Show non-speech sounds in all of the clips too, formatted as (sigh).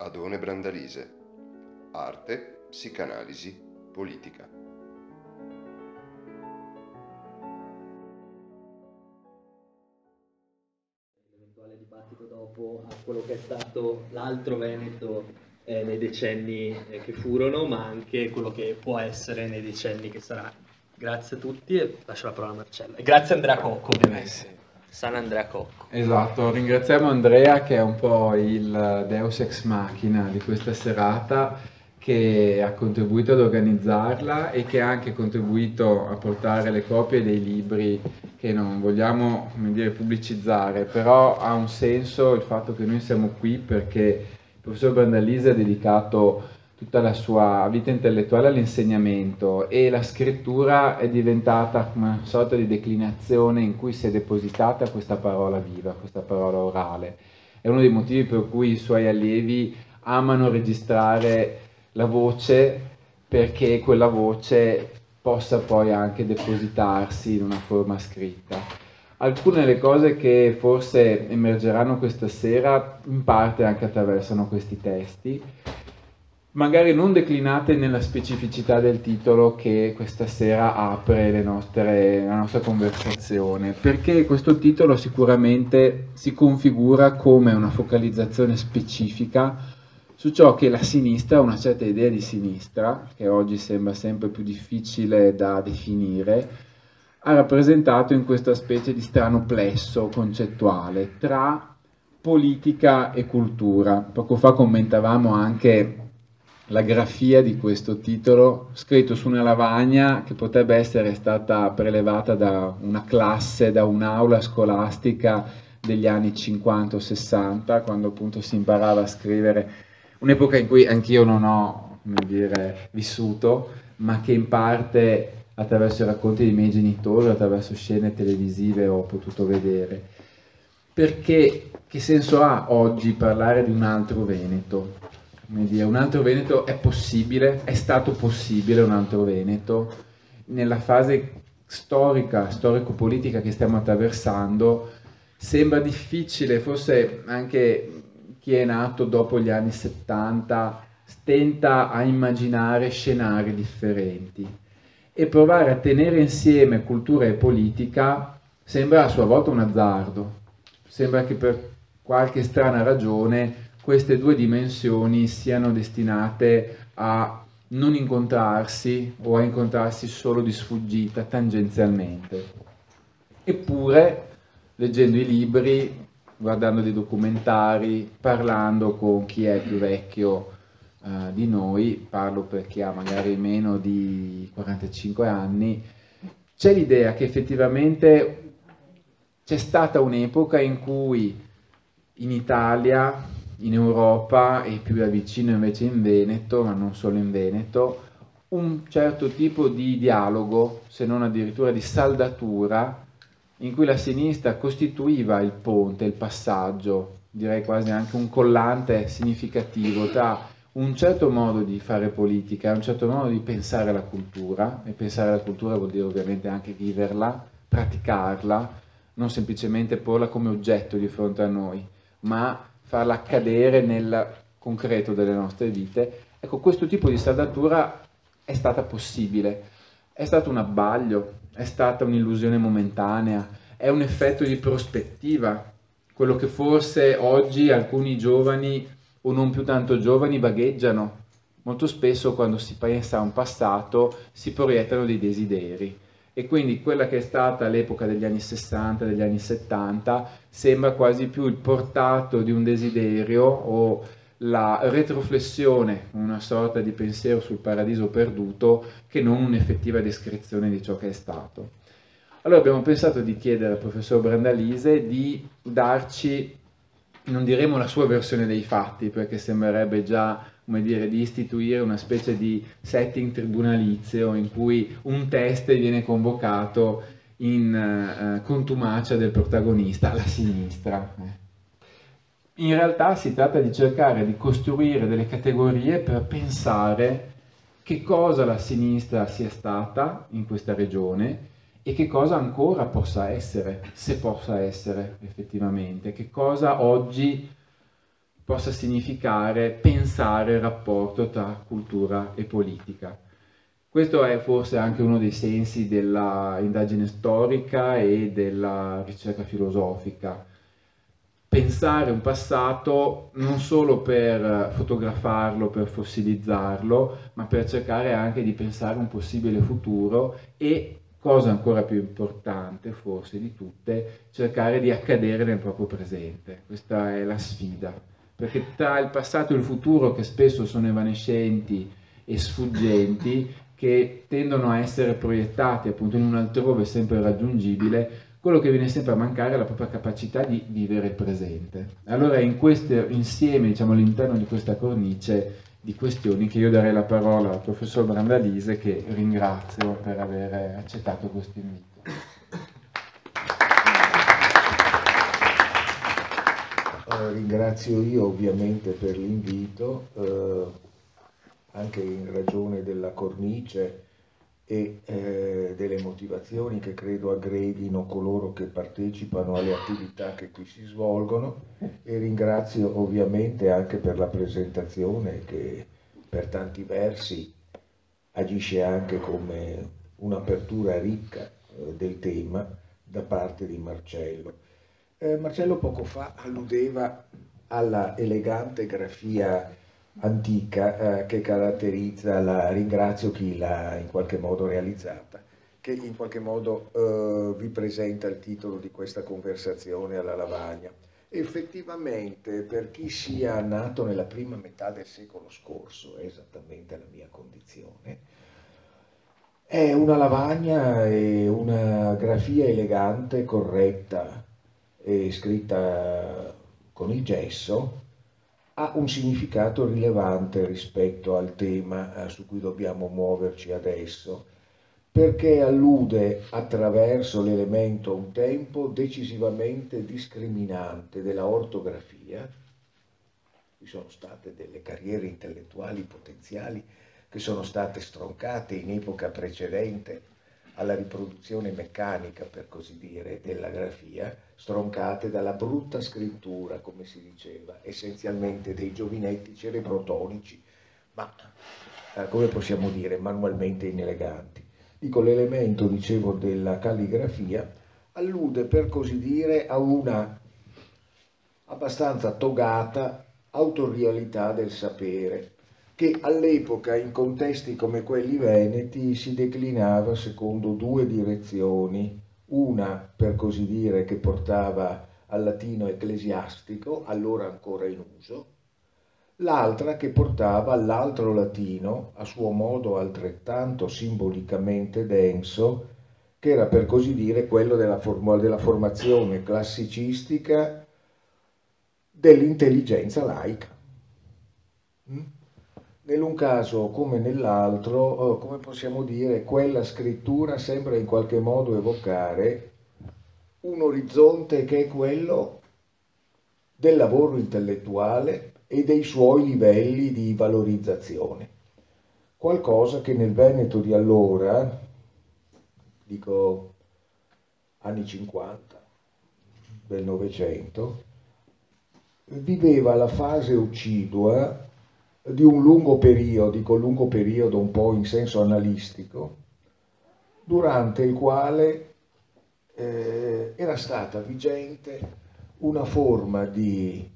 Adone Brandalise. Arte, psicanalisi, politica. L'eventuale dibattito dopo a quello che è stato l'altro Veneto eh, nei decenni eh, che furono, ma anche quello che può essere nei decenni che saranno. Grazie a tutti e lascio la parola a Marcello. E grazie a Andrea Cocco, ovviamente. San Andrea Cocco. Esatto, ringraziamo Andrea che è un po' il deus ex machina di questa serata che ha contribuito ad organizzarla e che ha anche contribuito a portare le copie dei libri che non vogliamo dire, pubblicizzare, però ha un senso il fatto che noi siamo qui perché il professor Brandalise ha dedicato tutta la sua vita intellettuale all'insegnamento e la scrittura è diventata una sorta di declinazione in cui si è depositata questa parola viva, questa parola orale. È uno dei motivi per cui i suoi allievi amano registrare la voce perché quella voce possa poi anche depositarsi in una forma scritta. Alcune delle cose che forse emergeranno questa sera in parte anche attraversano questi testi magari non declinate nella specificità del titolo che questa sera apre nostre, la nostra conversazione, perché questo titolo sicuramente si configura come una focalizzazione specifica su ciò che la sinistra, una certa idea di sinistra, che oggi sembra sempre più difficile da definire, ha rappresentato in questa specie di strano plesso concettuale tra politica e cultura. Poco fa commentavamo anche la grafia di questo titolo scritto su una lavagna che potrebbe essere stata prelevata da una classe, da un'aula scolastica degli anni 50 o 60, quando appunto si imparava a scrivere, un'epoca in cui anch'io non ho, come dire, vissuto, ma che in parte attraverso i racconti dei miei genitori, attraverso scene televisive ho potuto vedere. Perché che senso ha oggi parlare di un altro Veneto? Dire, un altro Veneto è possibile, è stato possibile un altro Veneto nella fase storica, storico-politica che stiamo attraversando, sembra difficile, forse anche chi è nato dopo gli anni 70 tenta a immaginare scenari differenti. E provare a tenere insieme cultura e politica sembra a sua volta un azzardo, sembra che per qualche strana ragione queste due dimensioni siano destinate a non incontrarsi o a incontrarsi solo di sfuggita, tangenzialmente. Eppure, leggendo i libri, guardando dei documentari, parlando con chi è più vecchio uh, di noi, parlo per chi ha magari meno di 45 anni, c'è l'idea che effettivamente c'è stata un'epoca in cui in Italia in Europa e più da vicino invece in Veneto, ma non solo in Veneto, un certo tipo di dialogo, se non addirittura di saldatura, in cui la sinistra costituiva il ponte, il passaggio, direi quasi anche un collante significativo tra un certo modo di fare politica, un certo modo di pensare la cultura, e pensare la cultura vuol dire ovviamente anche viverla, praticarla, non semplicemente porla come oggetto di fronte a noi, ma farla accadere nel concreto delle nostre vite. Ecco, questo tipo di saldatura è stata possibile, è stato un abbaglio, è stata un'illusione momentanea, è un effetto di prospettiva, quello che forse oggi alcuni giovani o non più tanto giovani vagheggiano. Molto spesso quando si pensa a un passato si proiettano dei desideri e quindi quella che è stata l'epoca degli anni 60, degli anni 70, sembra quasi più il portato di un desiderio o la retroflessione, una sorta di pensiero sul paradiso perduto, che non un'effettiva descrizione di ciò che è stato. Allora abbiamo pensato di chiedere al professor Brandalise di darci, non diremo la sua versione dei fatti, perché sembrerebbe già come dire, di istituire una specie di setting tribunalizio in cui un test viene convocato in uh, contumacia del protagonista, la sinistra. In realtà si tratta di cercare di costruire delle categorie per pensare che cosa la sinistra sia stata in questa regione e che cosa ancora possa essere, se possa essere effettivamente, che cosa oggi possa significare pensare il rapporto tra cultura e politica. Questo è forse anche uno dei sensi della indagine storica e della ricerca filosofica. Pensare un passato non solo per fotografarlo, per fossilizzarlo, ma per cercare anche di pensare un possibile futuro e cosa ancora più importante forse di tutte, cercare di accadere nel proprio presente. Questa è la sfida, perché tra il passato e il futuro, che spesso sono evanescenti e sfuggenti, che tendono a essere proiettati appunto in un altrove sempre raggiungibile, quello che viene sempre a mancare è la propria capacità di vivere il presente. Allora in questo insieme, diciamo all'interno di questa cornice, di questioni che io darei la parola al professor Brandalise che ringrazio per aver accettato questo invito. Ringrazio io ovviamente per l'invito, uh, anche in ragione della cornice e eh, delle motivazioni che credo aggredino coloro che partecipano alle attività che qui si svolgono e ringrazio ovviamente anche per la presentazione che per tanti versi agisce anche come un'apertura ricca eh, del tema da parte di Marcello. Eh, Marcello poco fa alludeva alla elegante grafia antica eh, che caratterizza la ringrazio chi l'ha in qualche modo realizzata, che in qualche modo eh, vi presenta il titolo di questa conversazione alla lavagna. Effettivamente, per chi sia nato nella prima metà del secolo scorso, è esattamente la mia condizione, è una lavagna e una grafia elegante, corretta e scritta con il gesso, ha un significato rilevante rispetto al tema eh, su cui dobbiamo muoverci adesso, perché allude attraverso l'elemento un tempo decisivamente discriminante della ortografia. Ci sono state delle carriere intellettuali potenziali che sono state stroncate in epoca precedente alla riproduzione meccanica, per così dire, della grafia, stroncate dalla brutta scrittura, come si diceva, essenzialmente dei giovinetti cerebrotonici, ma eh, come possiamo dire, manualmente ineleganti. Dico, l'elemento, dicevo, della calligrafia allude, per così dire, a una abbastanza togata autorialità del sapere, che all'epoca in contesti come quelli veneti si declinava secondo due direzioni, una per così dire che portava al latino ecclesiastico, allora ancora in uso, l'altra che portava all'altro latino, a suo modo altrettanto simbolicamente denso, che era per così dire quello della, form- della formazione classicistica dell'intelligenza laica. Mm? Nell'un caso come nell'altro, come possiamo dire, quella scrittura sembra in qualche modo evocare un orizzonte che è quello del lavoro intellettuale e dei suoi livelli di valorizzazione. Qualcosa che nel Veneto di allora, dico anni 50 del Novecento, viveva la fase occidua di un lungo periodo, dico lungo periodo un po' in senso analistico, durante il quale eh, era stata vigente una forma di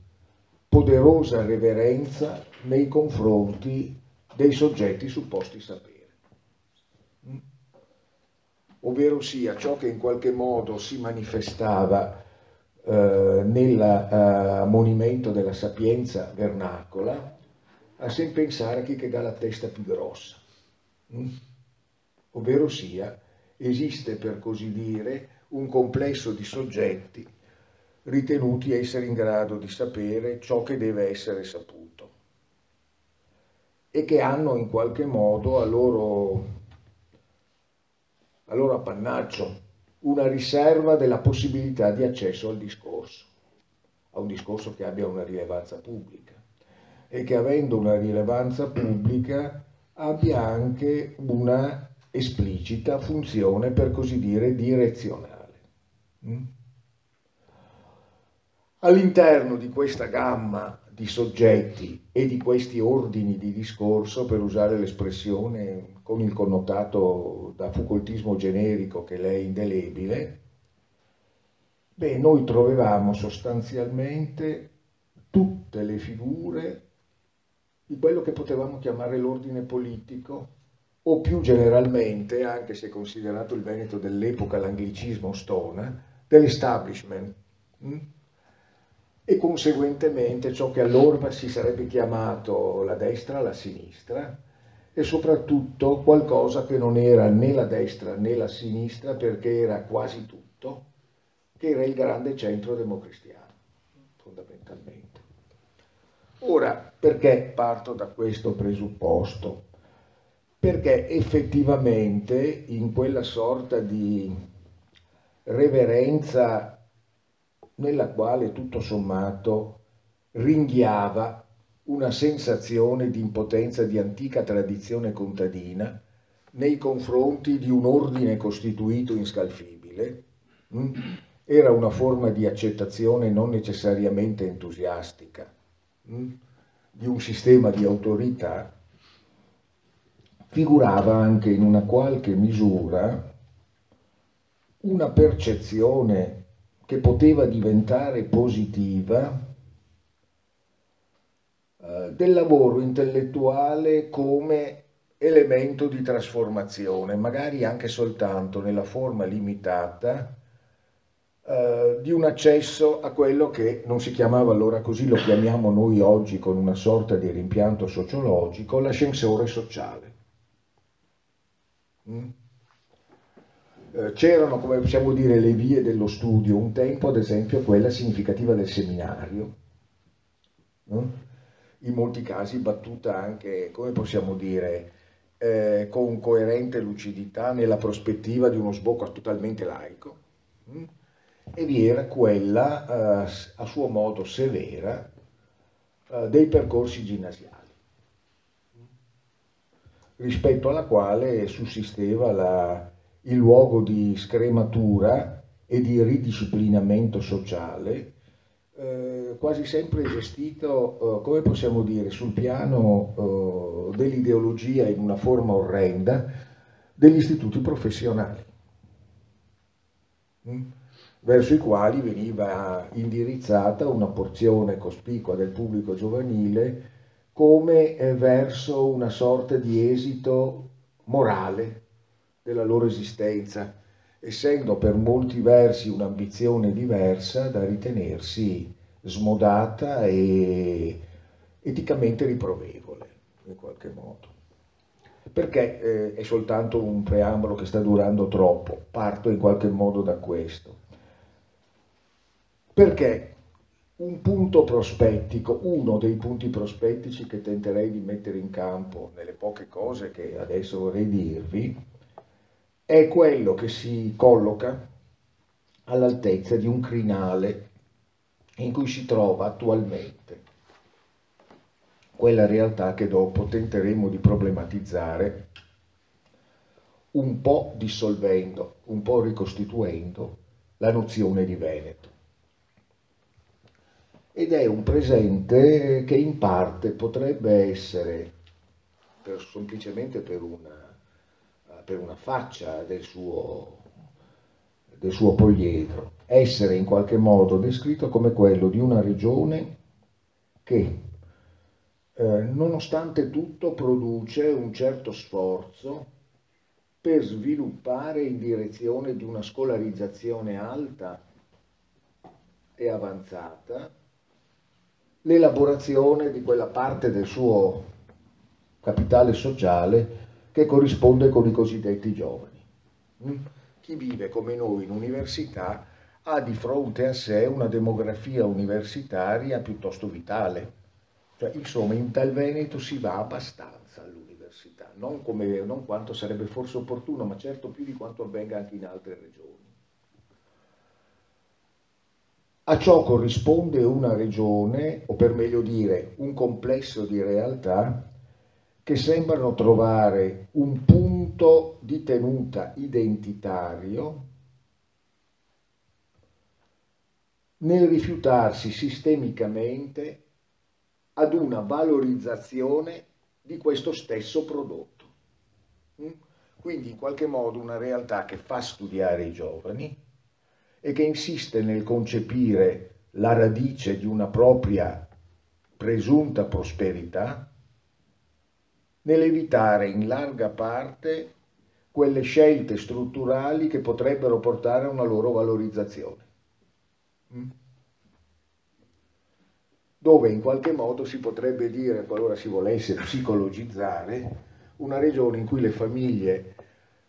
poderosa reverenza nei confronti dei soggetti supposti sapere. Mm? Ovvero sia ciò che in qualche modo si manifestava eh, nell'ammonimento della sapienza vernacola, a sen pensare a chi che dà la testa più grossa. Mm? Ovvero sia, esiste per così dire un complesso di soggetti ritenuti essere in grado di sapere ciò che deve essere saputo e che hanno in qualche modo a loro, a loro appannaggio una riserva della possibilità di accesso al discorso, a un discorso che abbia una rilevanza pubblica e che avendo una rilevanza pubblica abbia anche una esplicita funzione, per così dire, direzionale. Mm? All'interno di questa gamma di soggetti e di questi ordini di discorso, per usare l'espressione con il connotato da Foucaultismo generico che lei è indelebile, beh, noi trovavamo sostanzialmente tutte le figure di quello che potevamo chiamare l'ordine politico o più generalmente, anche se considerato il Veneto dell'epoca l'anglicismo stona, dell'establishment. Mm? e conseguentemente ciò che allora si sarebbe chiamato la destra, la sinistra e soprattutto qualcosa che non era né la destra né la sinistra perché era quasi tutto, che era il grande centro democristiano, fondamentalmente. Ora, perché parto da questo presupposto? Perché effettivamente in quella sorta di reverenza nella quale tutto sommato ringhiava una sensazione di impotenza di antica tradizione contadina nei confronti di un ordine costituito inscalfibile, mm? era una forma di accettazione non necessariamente entusiastica? Di un sistema di autorità, figurava anche in una qualche misura una percezione che poteva diventare positiva eh, del lavoro intellettuale come elemento di trasformazione, magari anche soltanto nella forma limitata eh, di un accesso a quello che non si chiamava allora così, lo chiamiamo noi oggi con una sorta di rimpianto sociologico, l'ascensore sociale. Mm? Eh, c'erano, come possiamo dire, le vie dello studio, un tempo ad esempio quella significativa del seminario, no? in molti casi battuta anche, come possiamo dire, eh, con coerente lucidità nella prospettiva di uno sbocco totalmente laico, mh? E vi era quella, eh, a suo modo severa, eh, dei percorsi ginnasiali rispetto alla quale sussisteva la, il luogo di scrematura e di ridisciplinamento sociale, eh, quasi sempre gestito, eh, come possiamo dire, sul piano eh, dell'ideologia in una forma orrenda degli istituti professionali? Mm? Verso i quali veniva indirizzata una porzione cospicua del pubblico giovanile come eh, verso una sorta di esito morale della loro esistenza, essendo per molti versi un'ambizione diversa da ritenersi smodata e eticamente riprovevole in qualche modo. Perché eh, è soltanto un preambolo che sta durando troppo, parto in qualche modo da questo. Perché un punto prospettico, uno dei punti prospettici che tenterei di mettere in campo nelle poche cose che adesso vorrei dirvi, è quello che si colloca all'altezza di un crinale in cui si trova attualmente quella realtà che dopo tenteremo di problematizzare un po' dissolvendo, un po' ricostituendo la nozione di Veneto. Ed è un presente che in parte potrebbe essere, per, semplicemente per una per una faccia del suo, del suo poliedro, essere in qualche modo descritto come quello di una regione che eh, nonostante tutto produce un certo sforzo per sviluppare in direzione di una scolarizzazione alta e avanzata l'elaborazione di quella parte del suo capitale sociale che corrisponde con i cosiddetti giovani. Mm? Chi vive come noi in università ha di fronte a sé una demografia universitaria piuttosto vitale. Cioè, insomma, in tal Veneto si va abbastanza all'università, non, come, non quanto sarebbe forse opportuno, ma certo più di quanto avvenga anche in altre regioni. A ciò corrisponde una regione, o per meglio dire un complesso di realtà, che sembrano trovare un punto di tenuta identitario nel rifiutarsi sistemicamente ad una valorizzazione di questo stesso prodotto. Mm? Quindi in qualche modo una realtà che fa studiare i giovani e che insiste nel concepire la radice di una propria presunta prosperità, nell'evitare in larga parte quelle scelte strutturali che potrebbero portare a una loro valorizzazione. Mm? Dove in qualche modo si potrebbe dire, qualora si volesse psicologizzare, una regione in cui le famiglie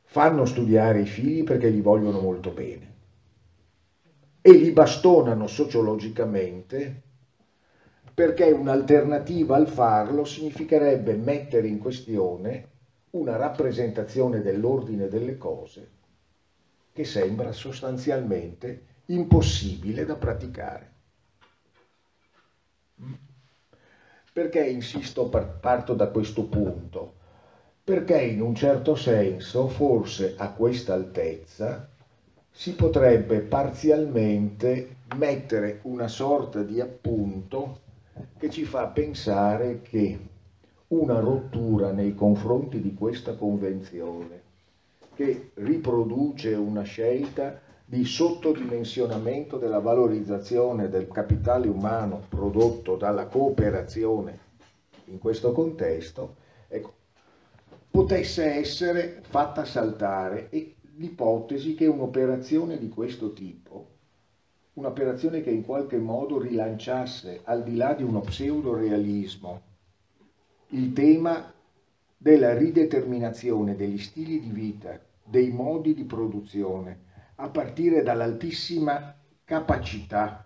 fanno studiare i figli perché li vogliono molto bene e li bastonano sociologicamente perché un'alternativa al farlo significherebbe mettere in questione una rappresentazione dell'ordine delle cose che sembra sostanzialmente impossibile da praticare. Perché insisto, parto da questo punto? Perché in un certo senso, forse a questa altezza, si potrebbe parzialmente mettere una sorta di appunto che ci fa pensare che una rottura nei confronti di questa convenzione, che riproduce una scelta di sottodimensionamento della valorizzazione del capitale umano prodotto dalla cooperazione in questo contesto, ecco, potesse essere fatta saltare e l'ipotesi che un'operazione di questo tipo, un'operazione che in qualche modo rilanciasse al di là di uno pseudo-realismo il tema della rideterminazione degli stili di vita, dei modi di produzione, a partire dall'altissima capacità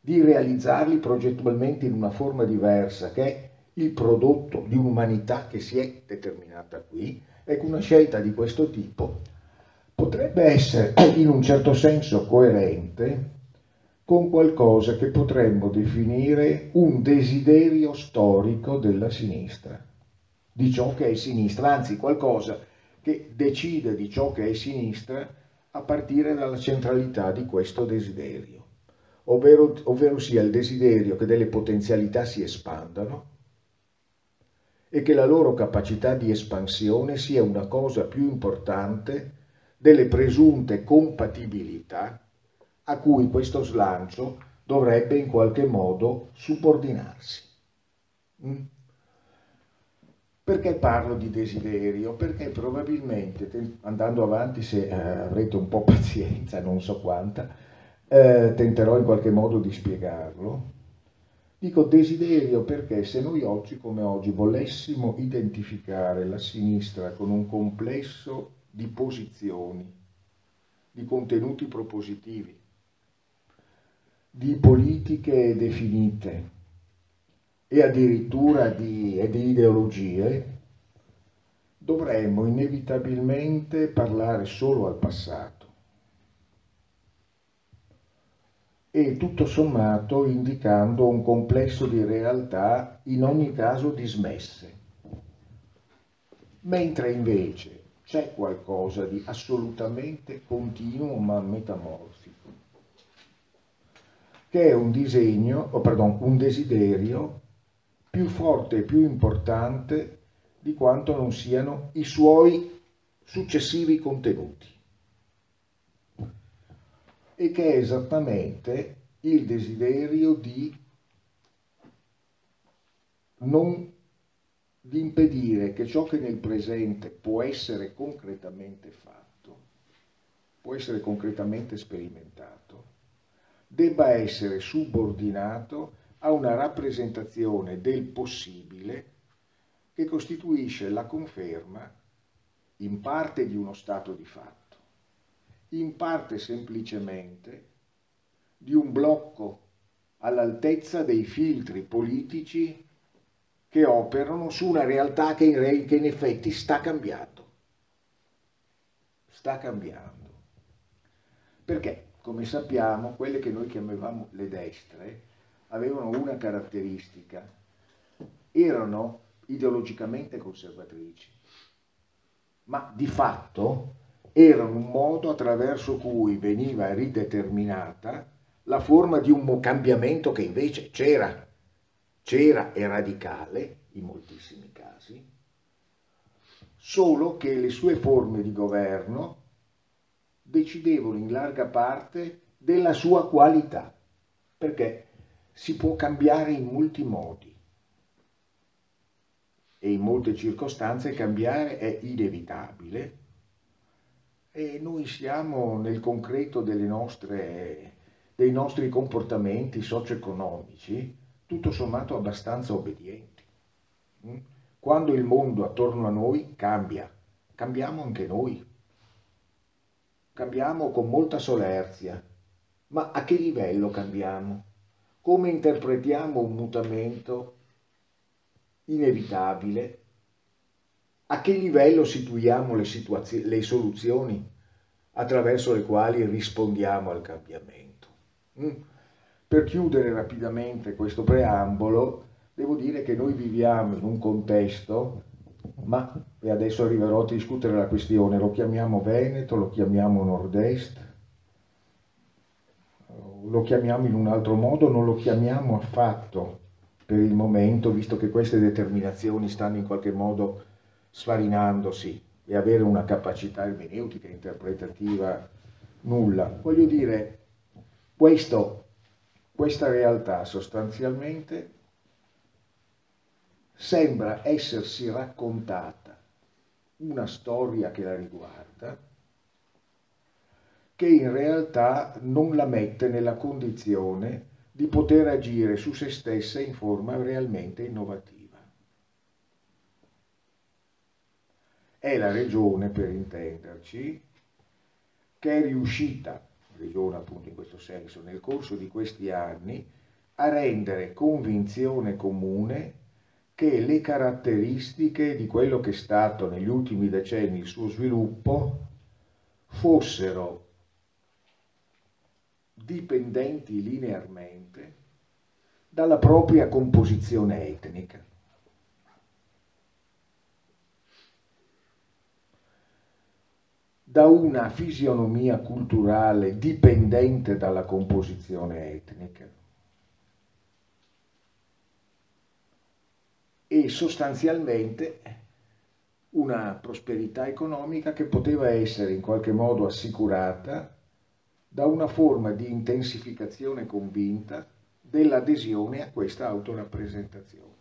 di realizzarli progettualmente in una forma diversa, che è il prodotto di un'umanità che si è determinata qui, ecco una scelta di questo tipo potrebbe essere (clears throat) in un certo senso coerente con qualcosa che potremmo definire un desiderio storico della sinistra, di ciò che è sinistra, anzi qualcosa che decide di ciò che è sinistra a partire dalla centralità di questo desiderio, ovvero, ovvero sia il desiderio che delle potenzialità si espandano e che la loro capacità di espansione sia una cosa più importante delle presunte compatibilità a cui questo slancio dovrebbe in qualche modo subordinarsi. Mm? Perché parlo di desiderio? Perché probabilmente, andando avanti, se eh, avrete un po' (laughs) pazienza, non so quanta, eh, tenterò in qualche modo di spiegarlo. Dico desiderio perché se noi oggi come oggi volessimo identificare la sinistra con un complesso di posizioni, di contenuti propositivi, di politiche definite, e addirittura di, e di ideologie, dovremmo inevitabilmente parlare solo al passato. E tutto sommato indicando un complesso di realtà in ogni caso dismesse, mentre invece c'è qualcosa di assolutamente continuo ma metamorfico, che è un disegno, o pardon, un desiderio più forte e più importante di quanto non siano i suoi successivi contenuti. E che è esattamente il desiderio di non di impedire che ciò che nel presente può essere concretamente fatto, può essere concretamente sperimentato, debba essere subordinato a una rappresentazione del possibile che costituisce la conferma in parte di uno stato di fatto, in parte semplicemente di un blocco all'altezza dei filtri politici che operano su una realtà che in, che in effetti sta cambiando. Sta cambiando. Perché, come sappiamo, quelle che noi chiamavamo le destre, avevano una caratteristica, erano ideologicamente conservatrici, ma di fatto erano un modo attraverso cui veniva rideterminata la forma di un cambiamento che invece c'era, c'era e radicale in moltissimi casi, solo che le sue forme di governo decidevano in larga parte della sua qualità, perché si può cambiare in molti modi. E in molte circostanze cambiare è inevitabile. E noi siamo nel concreto nostre, dei nostri comportamenti socio-economici tutto sommato abbastanza obbedienti. Mm? Quando il mondo attorno a noi cambia, cambiamo anche noi. Cambiamo con molta solerzia, ma a che livello cambiamo? Come interpretiamo un mutamento inevitabile? A che livello situiamo le, le soluzioni attraverso le quali rispondiamo al cambiamento? Mm? Per chiudere rapidamente questo preambolo, devo dire che noi viviamo in un contesto, ma e adesso arriverò a discutere la questione, lo chiamiamo Veneto, lo chiamiamo Nord-Est, lo chiamiamo in un altro modo, non lo chiamiamo affatto per il momento, visto che queste determinazioni stanno in qualche modo sfarinandosi e avere una capacità ermeneutica, interpretativa nulla. Voglio dire, questo, questa realtà sostanzialmente sembra essersi raccontata una storia che la riguarda, che in realtà non la mette nella condizione di poter agire su se stessa in forma realmente innovativa. È la regione, per intenderci, che è riuscita, regione appunto in questo senso, nel corso di questi anni, a rendere convinzione comune che le caratteristiche di quello che è stato negli ultimi decenni il suo sviluppo fossero dipendenti linearmente dalla propria composizione etnica. Da una fisionomia culturale dipendente dalla composizione etnica e sostanzialmente una prosperità economica che poteva essere in qualche modo assicurata da una forma di intensificazione convinta dell'adesione a questa autorappresentazione.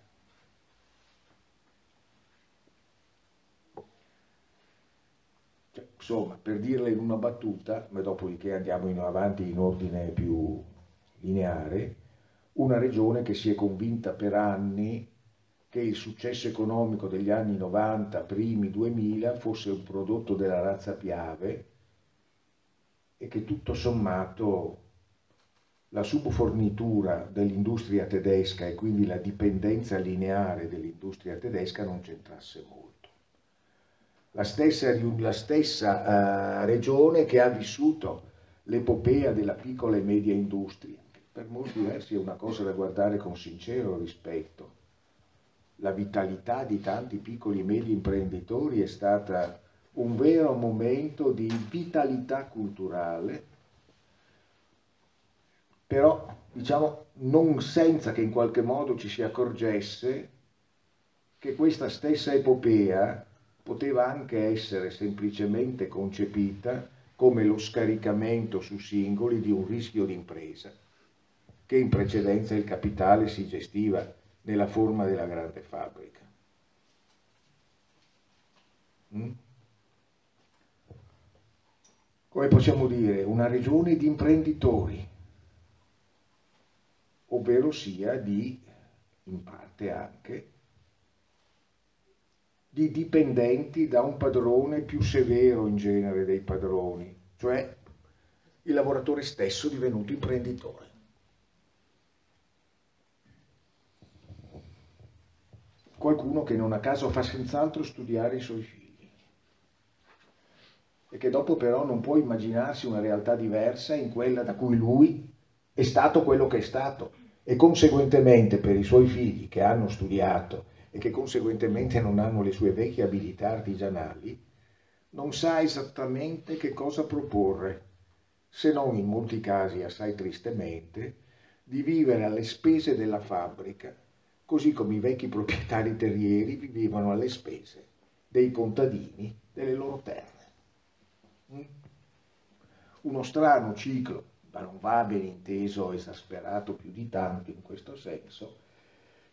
Insomma, per dirla in una battuta, ma dopodiché andiamo in avanti in ordine più lineare, una regione che si è convinta per anni che il successo economico degli anni 90, primi 2000, fosse un prodotto della razza Piave e che tutto sommato la subfornitura dell'industria tedesca e quindi la dipendenza lineare dell'industria tedesca non c'entrasse molto. La stessa, la stessa uh, regione che ha vissuto l'epopea della piccola e media industria, per molti versi è una cosa da guardare con sincero rispetto. La vitalità di tanti piccoli e medi imprenditori è stata un vero momento di vitalità culturale, però diciamo non senza che in qualche modo ci si accorgesse che questa stessa epopea poteva anche essere semplicemente concepita come lo scaricamento su singoli di un rischio d'impresa, che in precedenza il capitale si gestiva nella forma della grande fabbrica. Mm? come possiamo dire, una regione di imprenditori, ovvero sia di, in parte anche, di dipendenti da un padrone più severo in genere dei padroni, cioè il lavoratore stesso divenuto imprenditore. Qualcuno che non a caso fa senz'altro studiare i suoi figli e che dopo però non può immaginarsi una realtà diversa in quella da cui lui è stato quello che è stato e conseguentemente per i suoi figli che hanno studiato e che conseguentemente non hanno le sue vecchie abilità artigianali, non sa esattamente che cosa proporre se non in molti casi assai tristemente, di vivere alle spese della fabbrica, così come i vecchi proprietari terrieri vivevano alle spese dei contadini delle loro terre. Mm? Uno strano ciclo, ma non va ben inteso esasperato più di tanto in questo senso,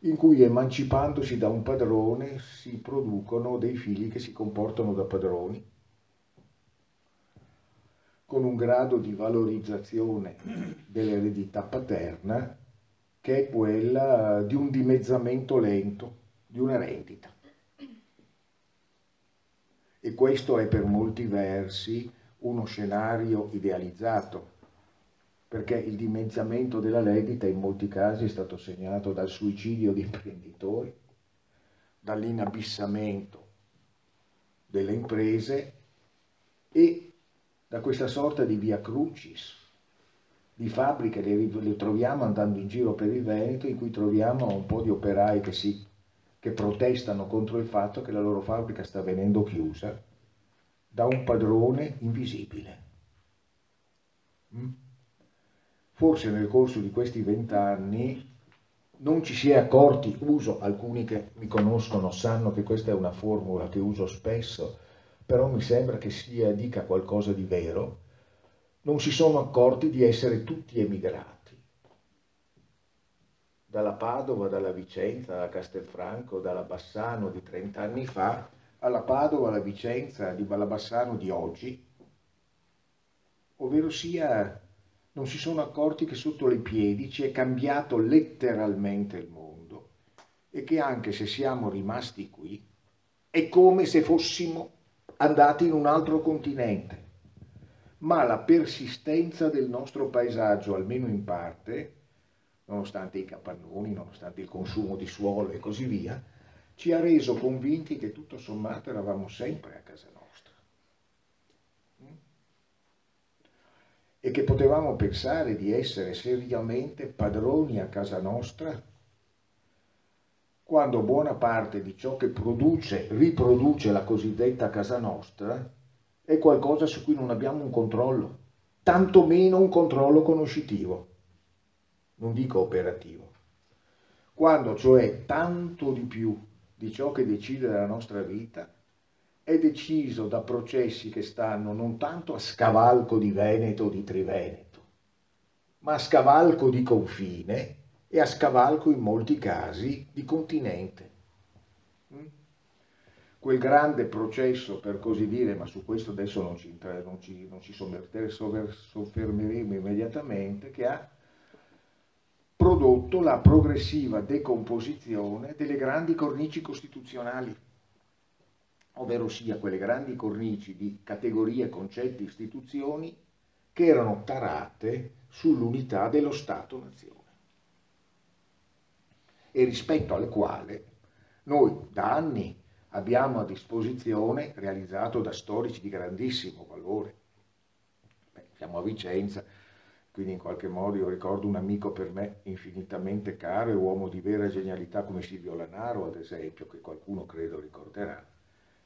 in cui emancipandosi da un padrone si producono dei figli che si comportano da padroni, con un grado di valorizzazione dell'eredità paterna che è quella di un dimezzamento lento di una rendita. E questo è per molti versi uno scenario idealizzato, perché il dimezzamento della rendita in molti casi è stato segnato dal suicidio di imprenditori, dall'inabissamento delle imprese e da questa sorta di via crucis, di fabbriche, le, le, troviamo andando in giro per il Veneto, in cui troviamo un po' di operai che, si, che protestano contro il fatto che la loro fabbrica sta venendo chiusa da un padrone invisibile. Mm? Forse nel corso di questi vent'anni non ci si è accorti, uso, alcuni che mi conoscono sanno che questa è una formula che uso spesso, però mi sembra che sia, dica qualcosa di vero, non si sono accorti di essere tutti emigrati. Dalla Padova, dalla Vicenza, dalla Castelfranco, dalla Bassano di 30 anni fa, alla Padova, alla Vicenza, di Bassano di oggi, ovvero sia non si sono accorti che sotto i piedi ci è cambiato letteralmente il mondo e che anche se siamo rimasti qui è come se fossimo andati in un altro continente. Ma la persistenza del nostro paesaggio, almeno in parte, nonostante i capannoni, nonostante il consumo di suolo e così via, ci ha reso convinti che tutto sommato eravamo sempre a casa nostra. E che potevamo pensare di essere seriamente padroni a casa nostra, quando buona parte di ciò che produce, riproduce la cosiddetta casa nostra, è qualcosa su cui non abbiamo un controllo, tantomeno un controllo conoscitivo, non dico operativo. Quando cioè tanto di più di ciò che decide la nostra vita è deciso da processi che stanno non tanto a scavalco di Veneto o di Triveneto, ma a scavalco di confine e a scavalco in molti casi di continente. Mm? Quel grande processo, per così dire, ma su questo adesso non ci, non ci, non ci soffermeremo immediatamente, che ha prodotto la progressiva decomposizione delle grandi cornici costituzionali ovvero sia quelle grandi cornici di categorie, concetti, istituzioni che erano tarate sull'unità dello Stato-nazione e rispetto alle quali noi da anni abbiamo a disposizione, realizzato da storici di grandissimo valore, Beh, siamo a Vicenza, quindi in qualche modo io ricordo un amico per me infinitamente caro e uomo di vera genialità come Silvio Lanaro, ad esempio, che qualcuno credo ricorderà,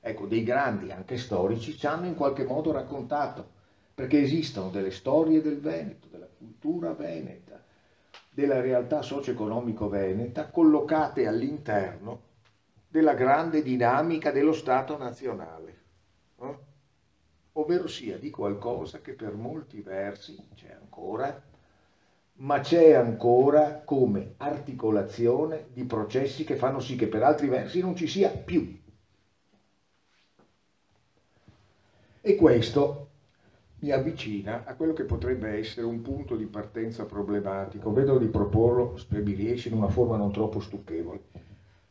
ecco, dei grandi anche storici ci hanno in qualche modo raccontato, perché esistono delle storie del Veneto, della cultura veneta, della realtà socio-economico veneta, collocate all'interno della grande dinamica dello Stato nazionale, eh? ovvero sia di qualcosa che per molti versi c'è ancora, ma c'è ancora come articolazione di processi che fanno sì che per altri versi non ci sia più E questo mi avvicina a quello che potrebbe essere un punto di partenza problematico. Vedo di proporlo, se mi riesce, in una forma non troppo stucchevole.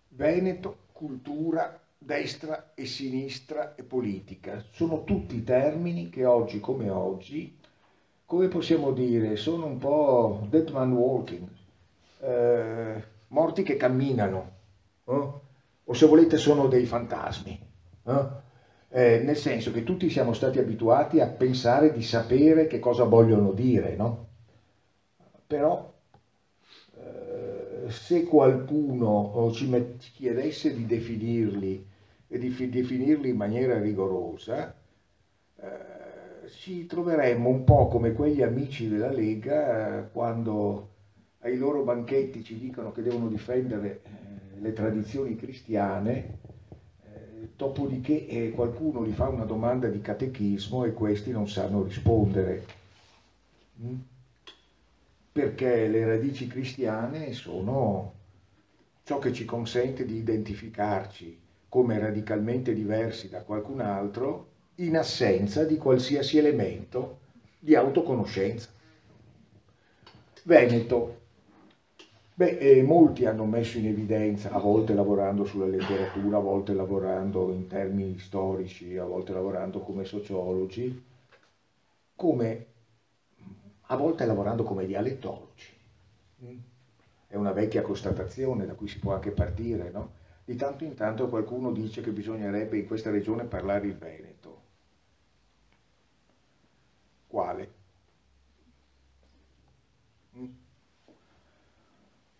Veneto, cultura, destra e sinistra e politica. Sono tutti termini che oggi come oggi, come possiamo dire, sono un po' dead man walking, eh, morti che camminano, eh? o se volete sono dei fantasmi. Eh? Eh, nel senso che tutti siamo stati abituati a pensare di sapere che cosa vogliono dire, no? Però eh, se qualcuno ci, chiedesse di definirli e di fi- definirli in maniera rigorosa, eh, ci troveremmo un po' come quegli amici della Lega eh, quando ai loro banchetti ci dicono che devono difendere eh, le tradizioni cristiane, dopodiché eh, qualcuno gli fa una domanda di catechismo e questi non sanno rispondere. Mm? Perché le radici cristiane sono ciò che ci consente di identificarci come radicalmente diversi da qualcun altro in assenza di qualsiasi elemento di autoconoscenza. Veneto. Beh, eh, molti hanno messo in evidenza, a volte lavorando sulla letteratura, a volte lavorando in termini storici, a volte lavorando come sociologi, come, a volte lavorando come dialettologi. È una vecchia constatazione da cui si può anche partire, no? Di tanto in tanto qualcuno dice che bisognerebbe in questa regione parlare il Veneto. Quale?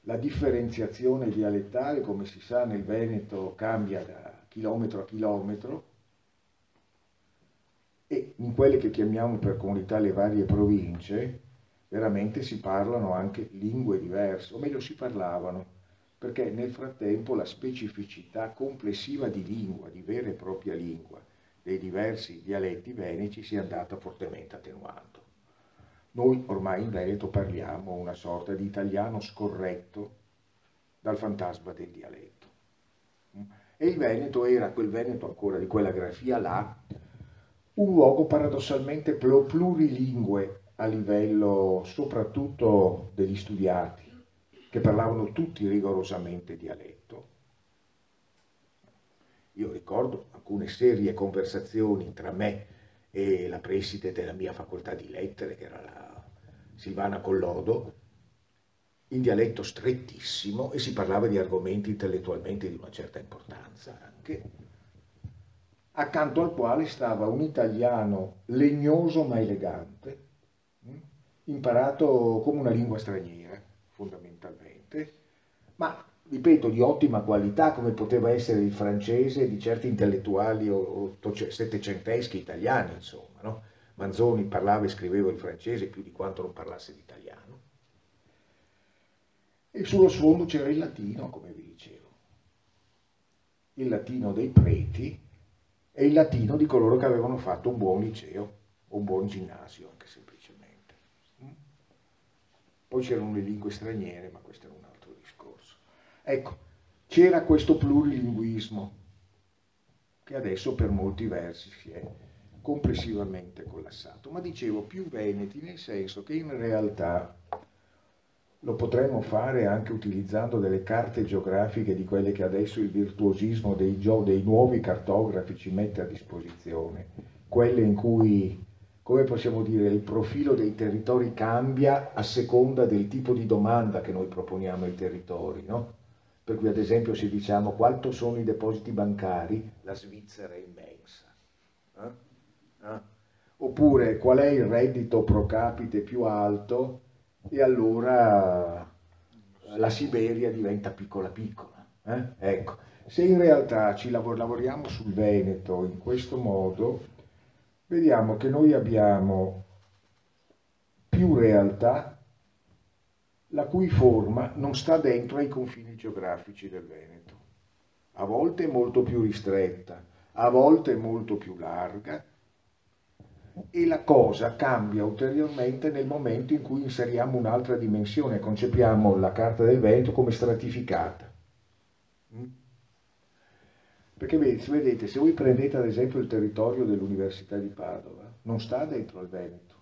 La differenziazione dialettale, come si sa, nel Veneto cambia da chilometro a chilometro e in quelle che chiamiamo per comunità le varie province veramente si parlano anche lingue diverse, o meglio si parlavano, perché nel frattempo la specificità complessiva di lingua, di vera e propria lingua, dei diversi dialetti veneti si è andata fortemente attenuando. Noi ormai in Veneto parliamo una sorta di italiano scorretto dal fantasma del dialetto. E il Veneto era, quel Veneto ancora di quella grafia là, un luogo paradossalmente plurilingue a livello soprattutto degli studiati, che parlavano tutti rigorosamente dialetto io ricordo alcune serie conversazioni tra me e la preside della mia facoltà di lettere, che era la Silvana Collodo, in dialetto strettissimo e si parlava di argomenti intellettualmente di una certa importanza anche, accanto al quale stava un italiano legnoso ma elegante, hm, imparato come una lingua straniera fondamentalmente, ma ripeto, di ottima qualità, come poteva essere il francese di certi intellettuali settecenteschi italiani, insomma. No? Manzoni parlava e scriveva il francese più di quanto non parlasse l'italiano. E sullo sfondo c'era il latino, come vi dicevo. Il latino dei preti e il latino di coloro che avevano fatto un buon liceo o un buon ginnasio, anche semplicemente. Poi c'erano le lingue straniere, ma questo è un Ecco, c'era questo plurilinguismo che adesso per molti versi si è complessivamente collassato, ma dicevo più veneti nel senso che in realtà lo potremmo fare anche utilizzando delle carte geografiche di quelle che adesso il virtuosismo dei, dei nuovi cartografi ci mette a disposizione, quelle in cui, come possiamo dire, il profilo dei territori cambia a seconda del tipo di domanda che noi proponiamo ai territori, no? per cui ad esempio se diciamo quanto sono i depositi bancari, la Svizzera è immensa. Eh? Eh? Oppure qual è il reddito pro capite più alto e allora la Siberia diventa piccola piccola. Eh? Ecco, se in realtà ci lavor- lavoriamo sul Veneto in questo modo, vediamo che noi abbiamo più realtà la cui forma non sta dentro ai confini geografici del Veneto. A volte è molto più ristretta, a volte è molto più larga e la cosa cambia ulteriormente nel momento in cui inseriamo un'altra dimensione, concepiamo la carta del Veneto come stratificata. Mm? Perché vedete, se voi prendete ad esempio il territorio dell'Università di Padova, non sta dentro al Veneto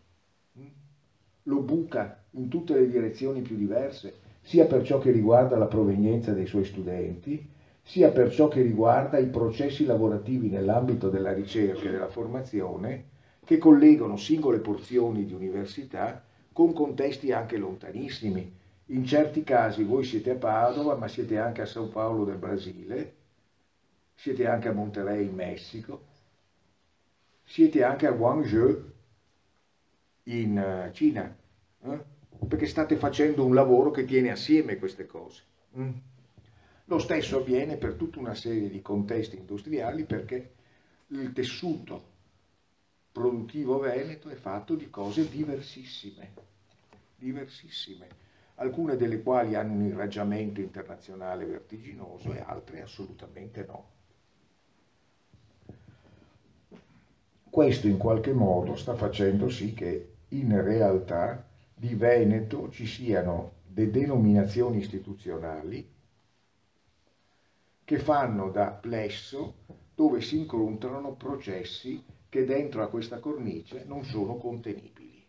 lo buca in tutte le direzioni più diverse, sia per ciò che riguarda la provenienza dei suoi studenti, sia per ciò che riguarda i processi lavorativi nell'ambito della ricerca e della formazione che collegano singole porzioni di università con contesti anche lontanissimi. In certi casi voi siete a Padova, ma siete anche a Sao Paulo del Brasile, siete anche a Monterrey in Messico, siete anche a Guangzhou in eh, Cina, eh? perché state facendo un lavoro che tiene assieme queste cose. Mm? Lo stesso avviene per tutta una serie di contesti industriali perché il tessuto produttivo veneto è fatto di cose diversissime, diversissime, alcune delle quali hanno un irraggiamento internazionale vertiginoso e altre assolutamente no. Questo in qualche modo sta facendo sì che in realtà di Veneto ci siano delle denominazioni istituzionali che fanno da plesso dove si incontrano processi che dentro a questa cornice non sono contenibili.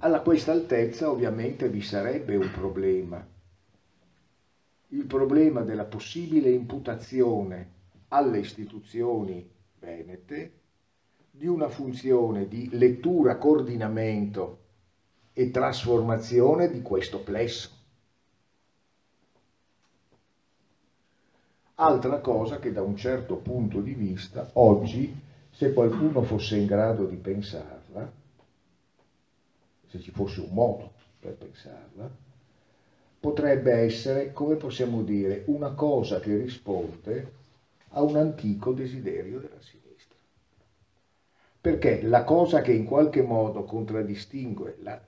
Alla questa altezza ovviamente vi sarebbe un problema, il problema della possibile imputazione alle istituzioni venete di una funzione di lettura, coordinamento e trasformazione di questo plesso. Altra cosa che da un certo punto di vista, oggi, se qualcuno fosse in grado di pensarla, se ci fosse un modo per pensarla, potrebbe essere, come possiamo dire, una cosa che risponde a un antico desiderio della sinistra. Perché la cosa che in qualche modo contraddistingue la,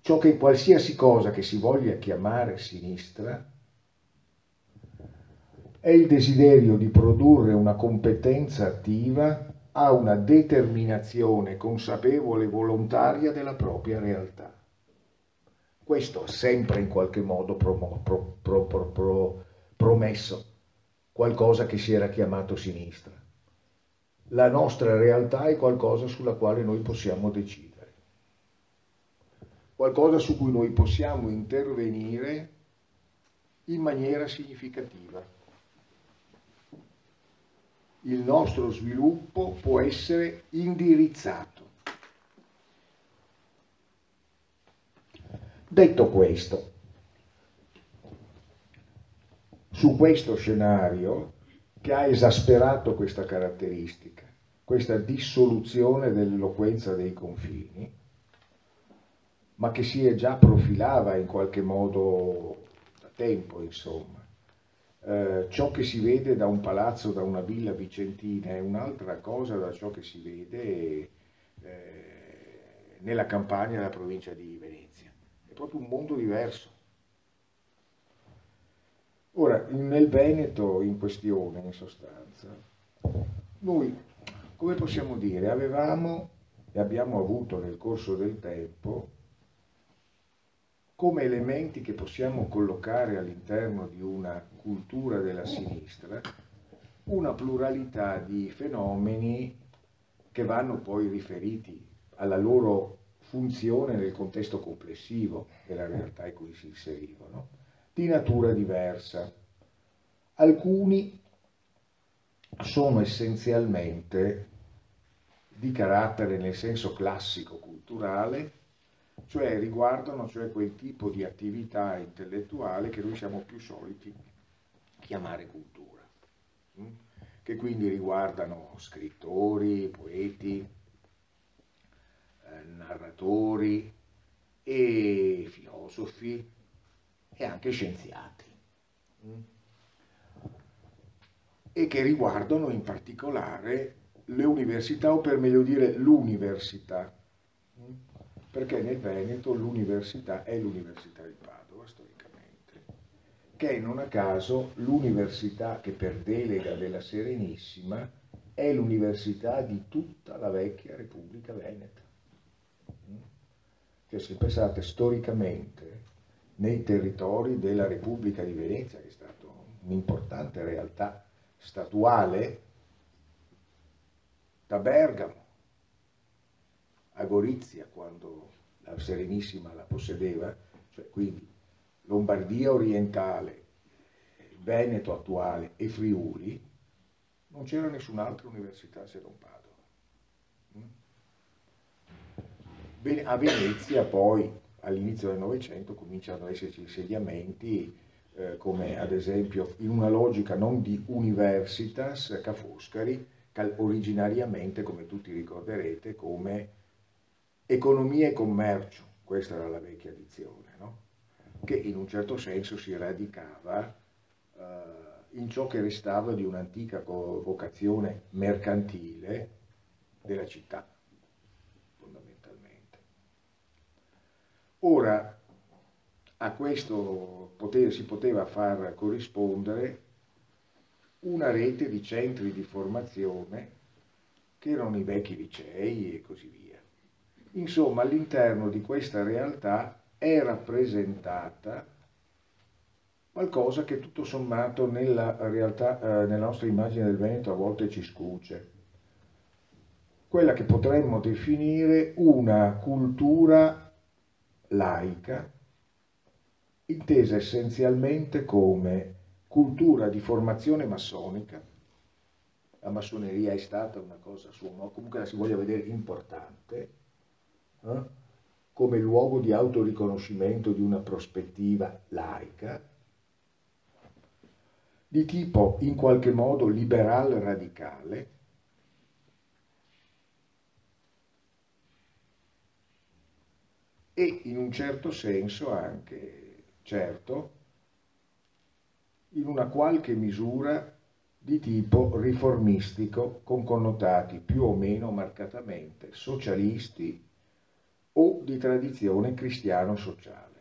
ciò che qualsiasi cosa che si voglia chiamare sinistra è il desiderio di produrre una competenza attiva a una determinazione consapevole e volontaria della propria realtà. Questo ha sempre in qualche modo promo, pro, pro, pro, promesso qualcosa che si era chiamato sinistra. La nostra realtà è qualcosa sulla quale noi possiamo decidere, qualcosa su cui noi possiamo intervenire in maniera significativa il nostro sviluppo può essere indirizzato. Detto questo, su questo scenario che ha esasperato questa caratteristica, questa dissoluzione dell'eloquenza dei confini, ma che si già profilava in qualche modo da tempo, insomma, eh, ciò che si vede da un palazzo, da una villa vicentina è un'altra cosa da ciò che si vede eh, nella campagna della provincia di Venezia. È proprio un mondo diverso. Ora, nel Veneto in questione, in sostanza, noi, come possiamo dire, avevamo e abbiamo avuto nel corso del tempo come elementi che possiamo collocare all'interno di una cultura della sinistra una pluralità di fenomeni che vanno poi riferiti alla loro funzione nel contesto complessivo della realtà in cui si inserivano, di natura diversa. Alcuni sono essenzialmente di carattere nel senso classico culturale cioè riguardano cioè quel tipo di attività intellettuale che noi siamo più soliti chiamare cultura, mm? che quindi riguardano scrittori, poeti, eh, narratori e filosofi e anche scienziati mm? e che riguardano in particolare le università o per meglio dire l'università perché nel Veneto l'università è l'Università di Padova che è non a caso l'università che per delega della Serenissima è l'università di tutta la vecchia Repubblica Veneta. Cioè se pensate storicamente nei territori della Repubblica di Venezia, che è stata un'importante realtà statuale, da Bergamo a Gorizia quando la Serenissima la possedeva, cioè quindi Lombardia orientale, Veneto attuale e Friuli, non c'era nessun'altra università se non Padova. Mm? A Venezia poi all'inizio del Novecento cominciano ad esserci insediamenti eh, come ad esempio in una logica non di universitas Ca' Foscari, originariamente come tutti ricorderete come economia e commercio, questa era la vecchia dizione, no? Che in un certo senso si radicava eh, in ciò che restava di un'antica vocazione mercantile della città, fondamentalmente. Ora, a questo poter, si poteva far corrispondere una rete di centri di formazione che erano i vecchi licei e così via. Insomma, all'interno di questa realtà è rappresentata qualcosa che tutto sommato nella realtà, eh, nella nostra immagine del Veneto a volte ci scuce. Quella che potremmo definire una cultura laica, intesa essenzialmente come cultura di formazione massonica. La massoneria è stata una cosa sua, ma comunque la si voglia vedere importante, eh? Come luogo di autoriconoscimento di una prospettiva laica, di tipo in qualche modo liberal radicale, e in un certo senso anche, certo, in una qualche misura di tipo riformistico con connotati più o meno marcatamente socialisti o di tradizione cristiano-sociale.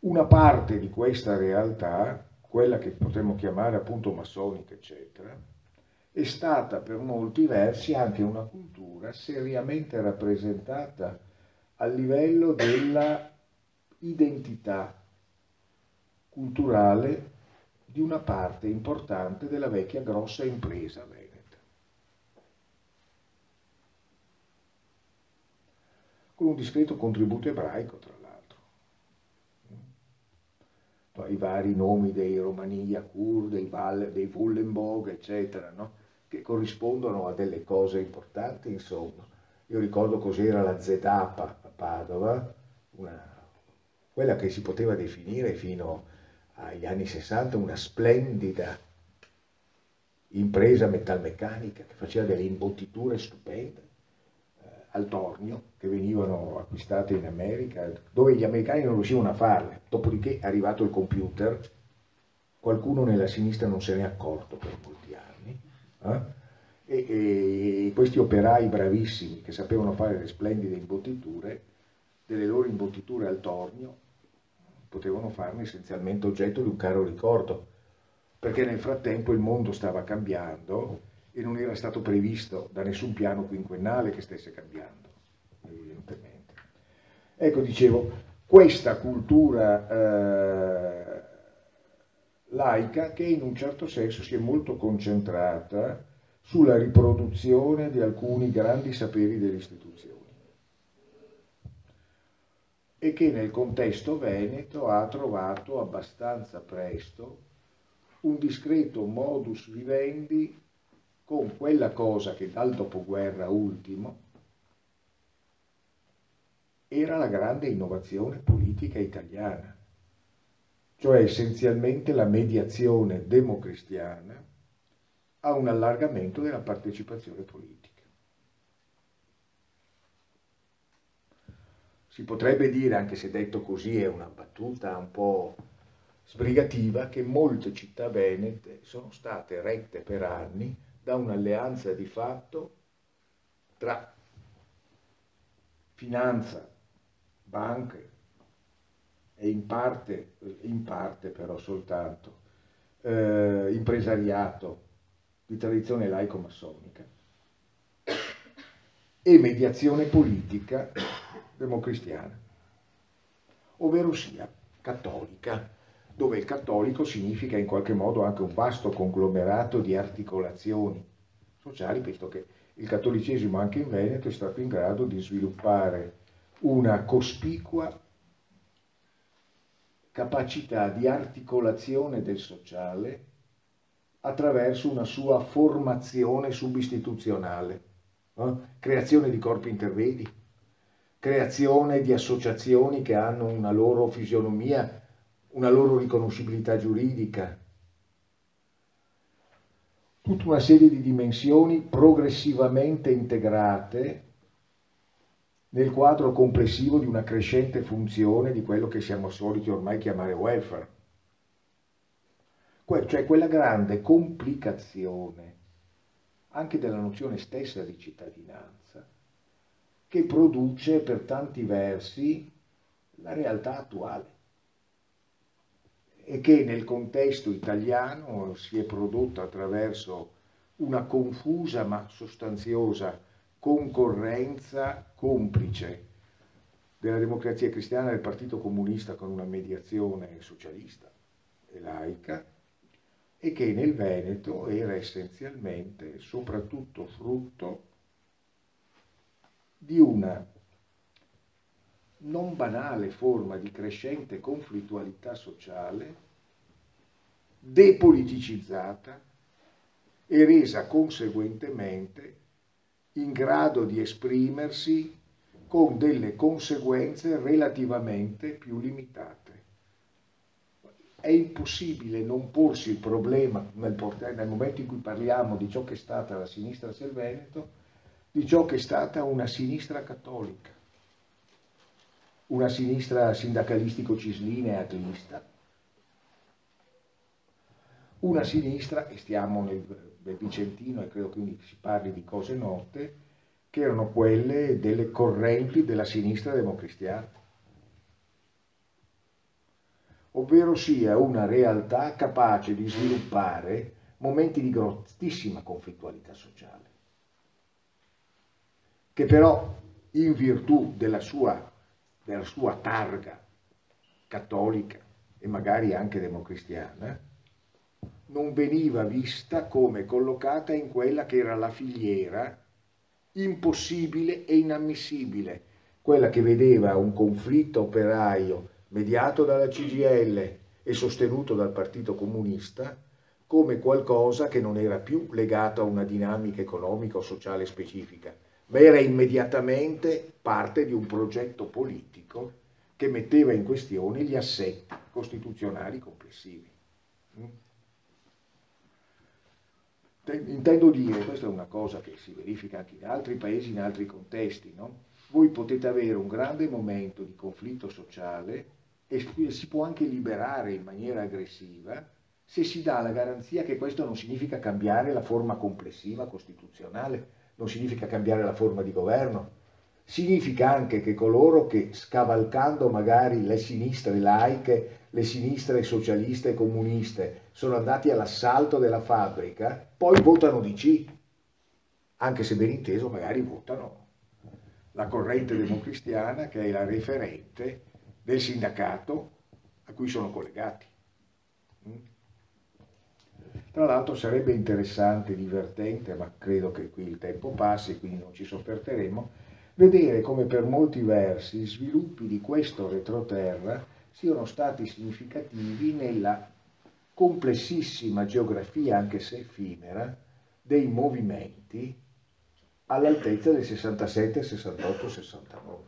Una parte di questa realtà, quella che potremmo chiamare appunto massonica, eccetera, è stata per molti versi anche una cultura seriamente rappresentata a livello della identità culturale di una parte importante della vecchia grossa impresa veneta. Con un discreto contributo ebraico, tra i vari nomi dei Romani Yakur, dei, Val, dei Vullenbog, eccetera, no? che corrispondono a delle cose importanti, insomma. Io ricordo cos'era la Zedapa a Padova, una, quella che si poteva definire fino agli anni 60 una splendida impresa metalmeccanica che faceva delle imbottiture stupende al tornio che venivano acquistate in America, dove gli americani non riuscivano a farle. Dopodiché è arrivato il computer, qualcuno nella sinistra non se n'è accorto per molti anni, eh? e, e, questi operai bravissimi che sapevano fare le splendide imbottiture, delle loro imbottiture al tornio, potevano farne essenzialmente oggetto di un caro ricordo, perché nel frattempo il mondo stava cambiando e non era stato previsto da nessun piano quinquennale che stesse cambiando, evidentemente. Ecco, dicevo, questa cultura eh, laica che in un certo senso si è molto concentrata sulla riproduzione di alcuni grandi saperi delle istituzioni e che nel contesto veneto ha trovato abbastanza presto un discreto modus vivendi con quella cosa che dal dopoguerra ultimo era la grande innovazione politica italiana, cioè essenzialmente la mediazione democristiana a un allargamento della partecipazione politica. Si potrebbe dire, anche se detto così è una battuta un po' sbrigativa, che molte città venete sono state rette per anni da un'alleanza di fatto tra finanza, banche e in parte, in parte però soltanto, eh, impresariato di tradizione laico-massonica e mediazione politica democristiana, ovvero sia cattolica dove il cattolico significa in qualche modo anche un vasto conglomerato di articolazioni sociali, visto che il cattolicesimo anche in Veneto è stato in grado di sviluppare una cospicua capacità di articolazione del sociale attraverso una sua formazione subistituzionale, eh? creazione di corpi intervedi, creazione di associazioni che hanno una loro fisionomia una loro riconoscibilità giuridica, tutta una serie di dimensioni progressivamente integrate nel quadro complessivo di una crescente funzione di quello che siamo soliti ormai chiamare welfare. Cioè quella grande complicazione anche della nozione stessa di cittadinanza che produce per tanti versi la realtà attuale e che nel contesto italiano si è prodotta attraverso una confusa ma sostanziosa concorrenza complice della democrazia cristiana e del Partito Comunista con una mediazione socialista e laica e che nel Veneto era essenzialmente soprattutto frutto di una non banale forma di crescente conflittualità sociale, depoliticizzata e resa conseguentemente in grado di esprimersi con delle conseguenze relativamente più limitate. È impossibile non porsi il problema nel, nel momento in cui parliamo di ciò che è stata la sinistra del Veneto, di ciò che è stata una sinistra cattolica, una sinistra sindacalistico-cislinea e ateista, una sinistra, e stiamo nel, nel Vicentino e credo quindi si parli di cose note, che erano quelle delle correnti della sinistra democristiana, ovvero sia una realtà capace di sviluppare momenti di grossissima conflittualità sociale che però in virtù della sua, della sua targa cattolica e magari anche democristiana, non veniva vista come collocata in quella che era la filiera impossibile e inammissibile, quella che vedeva un conflitto operaio mediato dalla CGL e sostenuto dal Partito Comunista come qualcosa che non era più legato a una dinamica economica o sociale specifica, ma era immediatamente parte di un progetto politico che metteva in questione gli assetti costituzionali complessivi. Mm? Intendo dire, questa è una cosa che si verifica anche in altri paesi, in altri contesti, no? voi potete avere un grande momento di conflitto sociale e si può anche liberare in maniera aggressiva se si dà la garanzia che questo non significa cambiare la forma complessiva costituzionale non significa cambiare la forma di governo, significa anche che coloro che scavalcando magari le sinistre laiche, le sinistre socialiste e comuniste sono andati all'assalto della fabbrica, poi votano di C, anche se ben inteso magari votano la corrente democristiana che è la referente del sindacato a cui sono collegati. Tra l'altro sarebbe interessante, divertente, ma credo che qui il tempo passi, quindi non ci sofferteremo, vedere come per molti versi gli sviluppi di questo retroterra siano stati significativi nella complessissima geografia, anche se effimera, dei movimenti all'altezza del 67, 68, 69,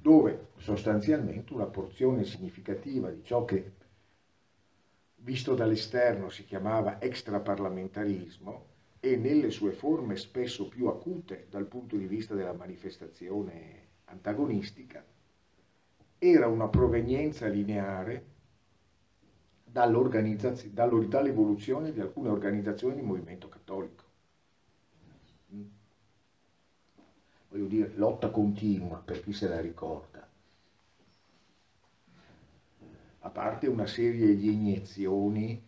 dove sostanzialmente una porzione significativa di ciò che visto dall'esterno si chiamava extraparlamentarismo e nelle sue forme spesso più acute dal punto di vista della manifestazione antagonistica, era una provenienza lineare dall'evoluzione di alcune organizzazioni di movimento cattolico. Mm. Voglio dire, lotta continua per chi se la ricorda a parte una serie di iniezioni,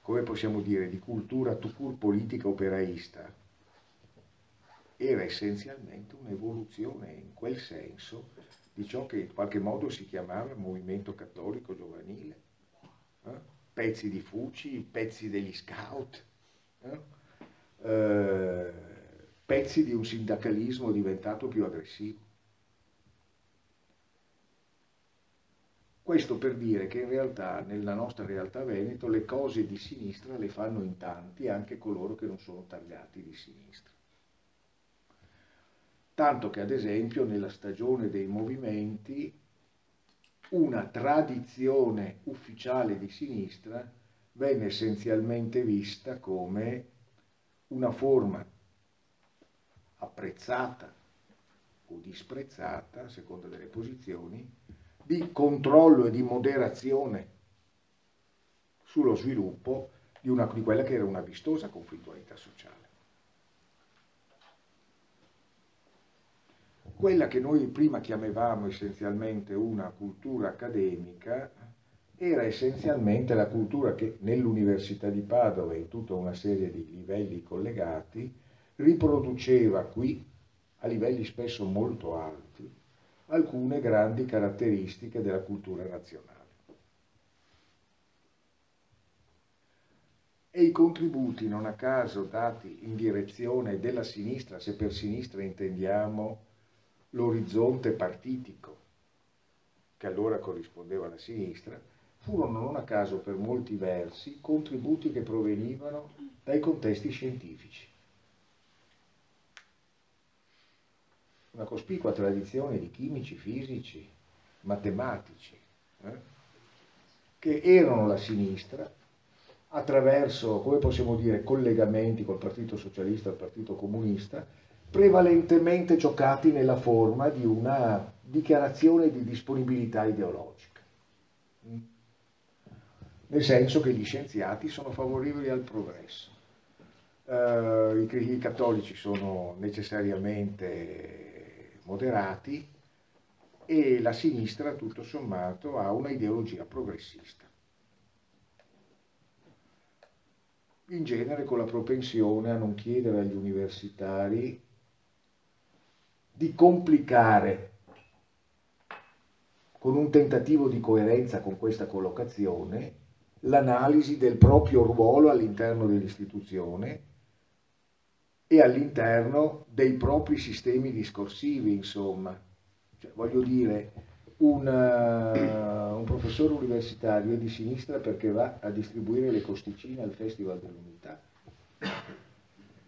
come possiamo dire, di cultura to cure politica operaista, era essenzialmente un'evoluzione in quel senso di ciò che in qualche modo si chiamava movimento cattolico giovanile, eh? pezzi di Fuci, pezzi degli scout, eh? Eh, pezzi di un sindacalismo diventato più aggressivo. Questo per dire che in realtà nella nostra realtà Veneto le cose di sinistra le fanno in tanti, anche coloro che non sono tagliati di sinistra. Tanto che ad esempio nella stagione dei movimenti una tradizione ufficiale di sinistra venne essenzialmente vista come una forma apprezzata o disprezzata, a seconda delle posizioni, di controllo e di moderazione sullo sviluppo di, una, di quella che era una vistosa conflittualità sociale. Quella che noi prima chiamavamo essenzialmente una cultura accademica era essenzialmente la cultura che nell'Università di Padova in tutta una serie di livelli collegati riproduceva qui, a livelli spesso molto alti, alcune grandi caratteristiche della cultura nazionale. E i contributi, non a caso dati in direzione della sinistra, se per sinistra intendiamo l'orizzonte partitico, che allora corrispondeva alla sinistra, furono non a caso per molti versi contributi che provenivano dai contesti scientifici. Una cospicua tradizione di chimici, fisici, matematici, eh, che erano la sinistra attraverso, come possiamo dire, collegamenti col Partito Socialista e il Partito Comunista, prevalentemente giocati nella forma di una dichiarazione di disponibilità ideologica. Nel senso che gli scienziati sono favorevoli al progresso. Uh, i, i, cattolici sono necessariamente moderati e la sinistra, tutto sommato, ha una ideologia progressista. In genere con la propensione a non chiedere agli universitari di complicare con un tentativo di coerenza con questa collocazione l'analisi del proprio ruolo all'interno dell'istituzione e all'interno dei propri sistemi discorsivi, insomma. Cioè, voglio dire, un, uh, un, professore universitario è di sinistra perché va a distribuire le costicine al Festival dell'Unità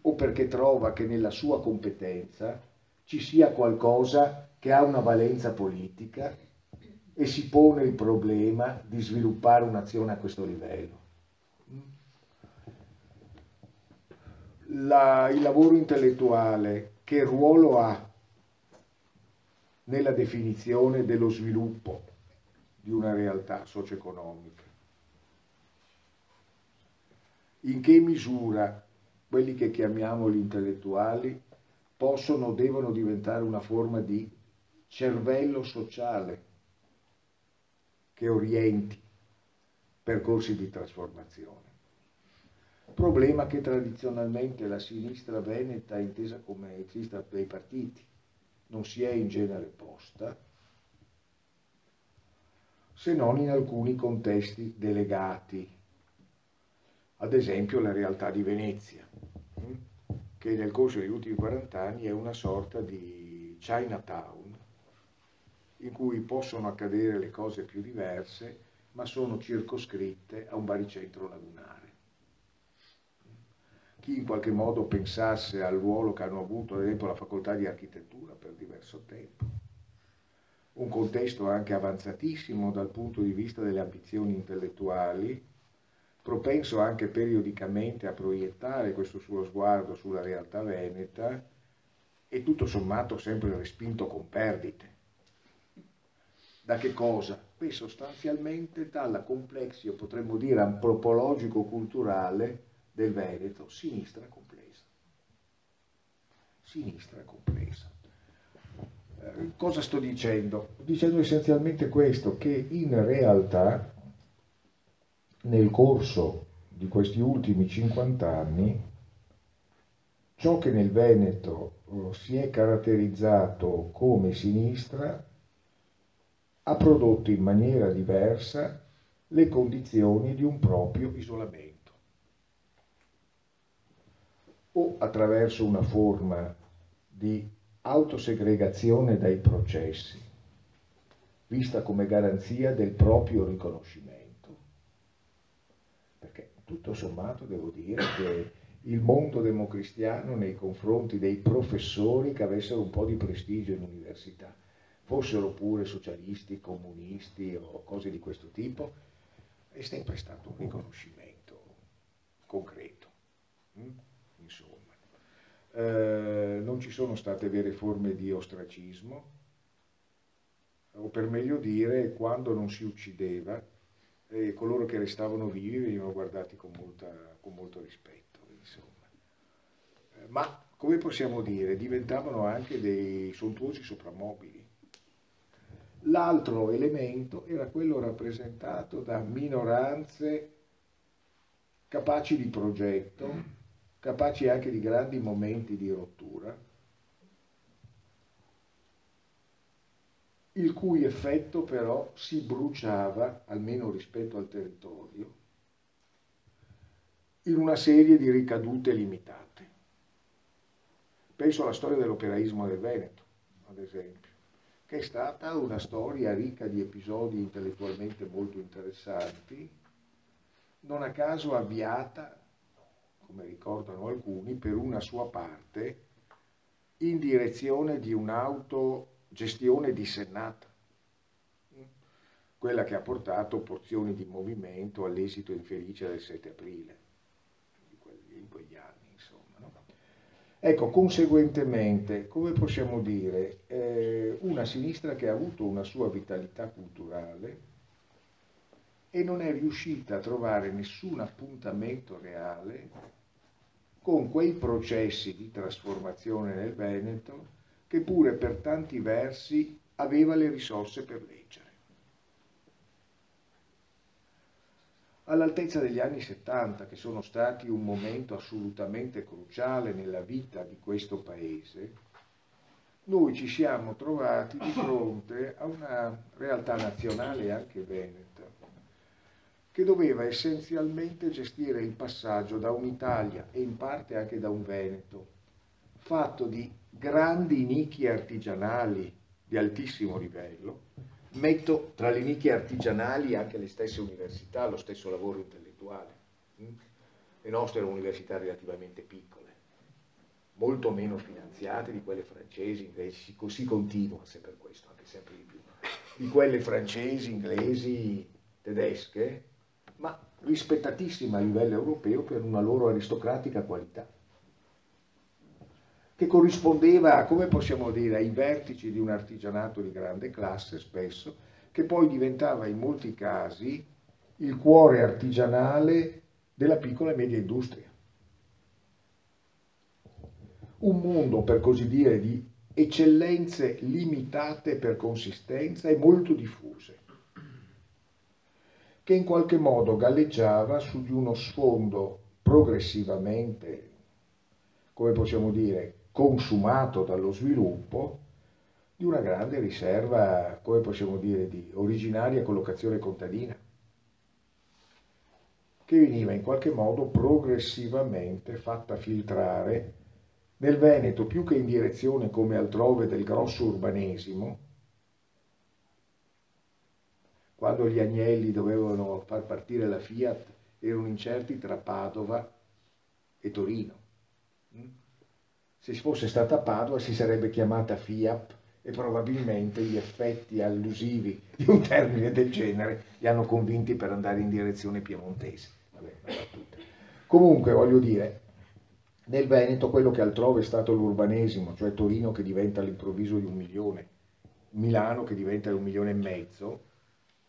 o perché trova che nella sua competenza ci sia qualcosa che ha una valenza politica e si pone il problema di sviluppare un'azione a questo livello. La, il lavoro intellettuale che ruolo ha nella definizione dello sviluppo di una realtà socio-economica? In che misura quelli che chiamiamo gli intellettuali possono o devono diventare una forma di cervello sociale che orienti percorsi di trasformazione. Problema che tradizionalmente la sinistra veneta, intesa come sinistra dei partiti, non si è in genere posta, se non in alcuni contesti delegati, ad esempio la realtà di Venezia che nel corso degli ultimi 40 anni è una sorta di Chinatown, in cui possono accadere le cose più diverse, ma sono circoscritte a un baricentro lagunare. Chi in qualche modo pensasse al ruolo che hanno avuto, ad esempio, la facoltà di architettura per diverso tempo, un contesto anche avanzatissimo dal punto di vista delle ambizioni intellettuali, propenso anche periodicamente a proiettare questo suo sguardo sulla realtà veneta e tutto sommato sempre respinto con perdite. Da che cosa? Beh, sostanzialmente dalla complexio, potremmo dire, antropologico-culturale del Veneto, sinistra complessa. Sinistra complessa. Eh, cosa sto dicendo? Dicendo essenzialmente questo, che in realtà nel corso di questi ultimi 50 anni ciò che nel Veneto eh, si è caratterizzato come sinistra ha prodotto in maniera diversa le condizioni di un proprio isolamento o attraverso una forma di autosegregazione dai processi, vista come garanzia del proprio riconoscimento tutto sommato devo dire che il mondo democristiano nei confronti dei professori che avessero un po' di prestigio in università, fossero pure socialisti, comunisti o cose di questo tipo, è sempre stato un riconoscimento concreto. Mm? Insomma, eh, non ci ci sono state vere forme di ostracismo, o per meglio dire, quando non si uccideva, eh, coloro che restavano vivi venivano guardati con, molta, con molto rispetto. Insomma. Eh, ma, come possiamo dire, diventavano anche dei sontuosi soprammobili. L'altro elemento era quello rappresentato da minoranze capaci di progetto, capaci anche di grandi momenti di rottura, il cui effetto però si bruciava, almeno rispetto al territorio, in una serie di ricadute limitate. Penso alla storia dell'operaismo del Veneto, ad esempio, che è stata una storia ricca di episodi intellettualmente molto interessanti, non a caso avviata come ricordano alcuni, per una sua parte in direzione di un'autogestione dissennata, quella che ha portato porzioni di movimento all'esito infelice del 7 aprile, in quegli anni, insomma. No? Ecco, conseguentemente, come possiamo dire, eh, una sinistra che ha avuto una sua vitalità culturale e non è riuscita a trovare nessun appuntamento reale con quei processi di trasformazione nel Veneto che pure per tanti versi aveva le risorse per leggere. All'altezza degli anni 70, che sono stati un momento assolutamente cruciale nella vita di questo paese, noi ci siamo trovati di fronte a una realtà nazionale anche veneta che doveva essenzialmente gestire il passaggio da un'Italia e in parte anche da un Veneto, fatto di grandi nicchie artigianali di altissimo livello, metto tra le nicchie artigianali anche le stesse università, lo stesso lavoro intellettuale. Mm? Le nostre erano università relativamente piccole, molto meno finanziate di quelle francesi, inglesi, così continua sempre questo, anche sempre di più, di quelle francesi, inglesi, tedesche, ma rispettatissima a livello europeo per una loro aristocratica qualità, che corrispondeva, come possiamo dire, ai vertici di un artigianato di grande classe spesso, che poi diventava in molti casi il cuore artigianale della piccola e media industria. Un mondo, per così dire, di eccellenze limitate per consistenza e molto diffuse che in qualche modo galleggiava su di uno sfondo progressivamente, come possiamo dire, consumato dallo sviluppo di una grande riserva, come possiamo dire, di originaria collocazione contadina, che veniva in qualche modo progressivamente fatta filtrare nel Veneto più che in direzione come altrove del grosso urbanesimo, quando gli agnelli dovevano far partire la Fiat erano incerti tra Padova e Torino. Mm? Se fosse stata Padova si sarebbe chiamata Fiat e probabilmente gli effetti allusivi di un termine del genere li hanno convinti per andare in direzione piemontese. Vabbè, Comunque voglio dire, nel Veneto quello che altrove è stato l'urbanesimo, cioè Torino che diventa all'improvviso di un milione, Milano che diventa di un milione e mezzo,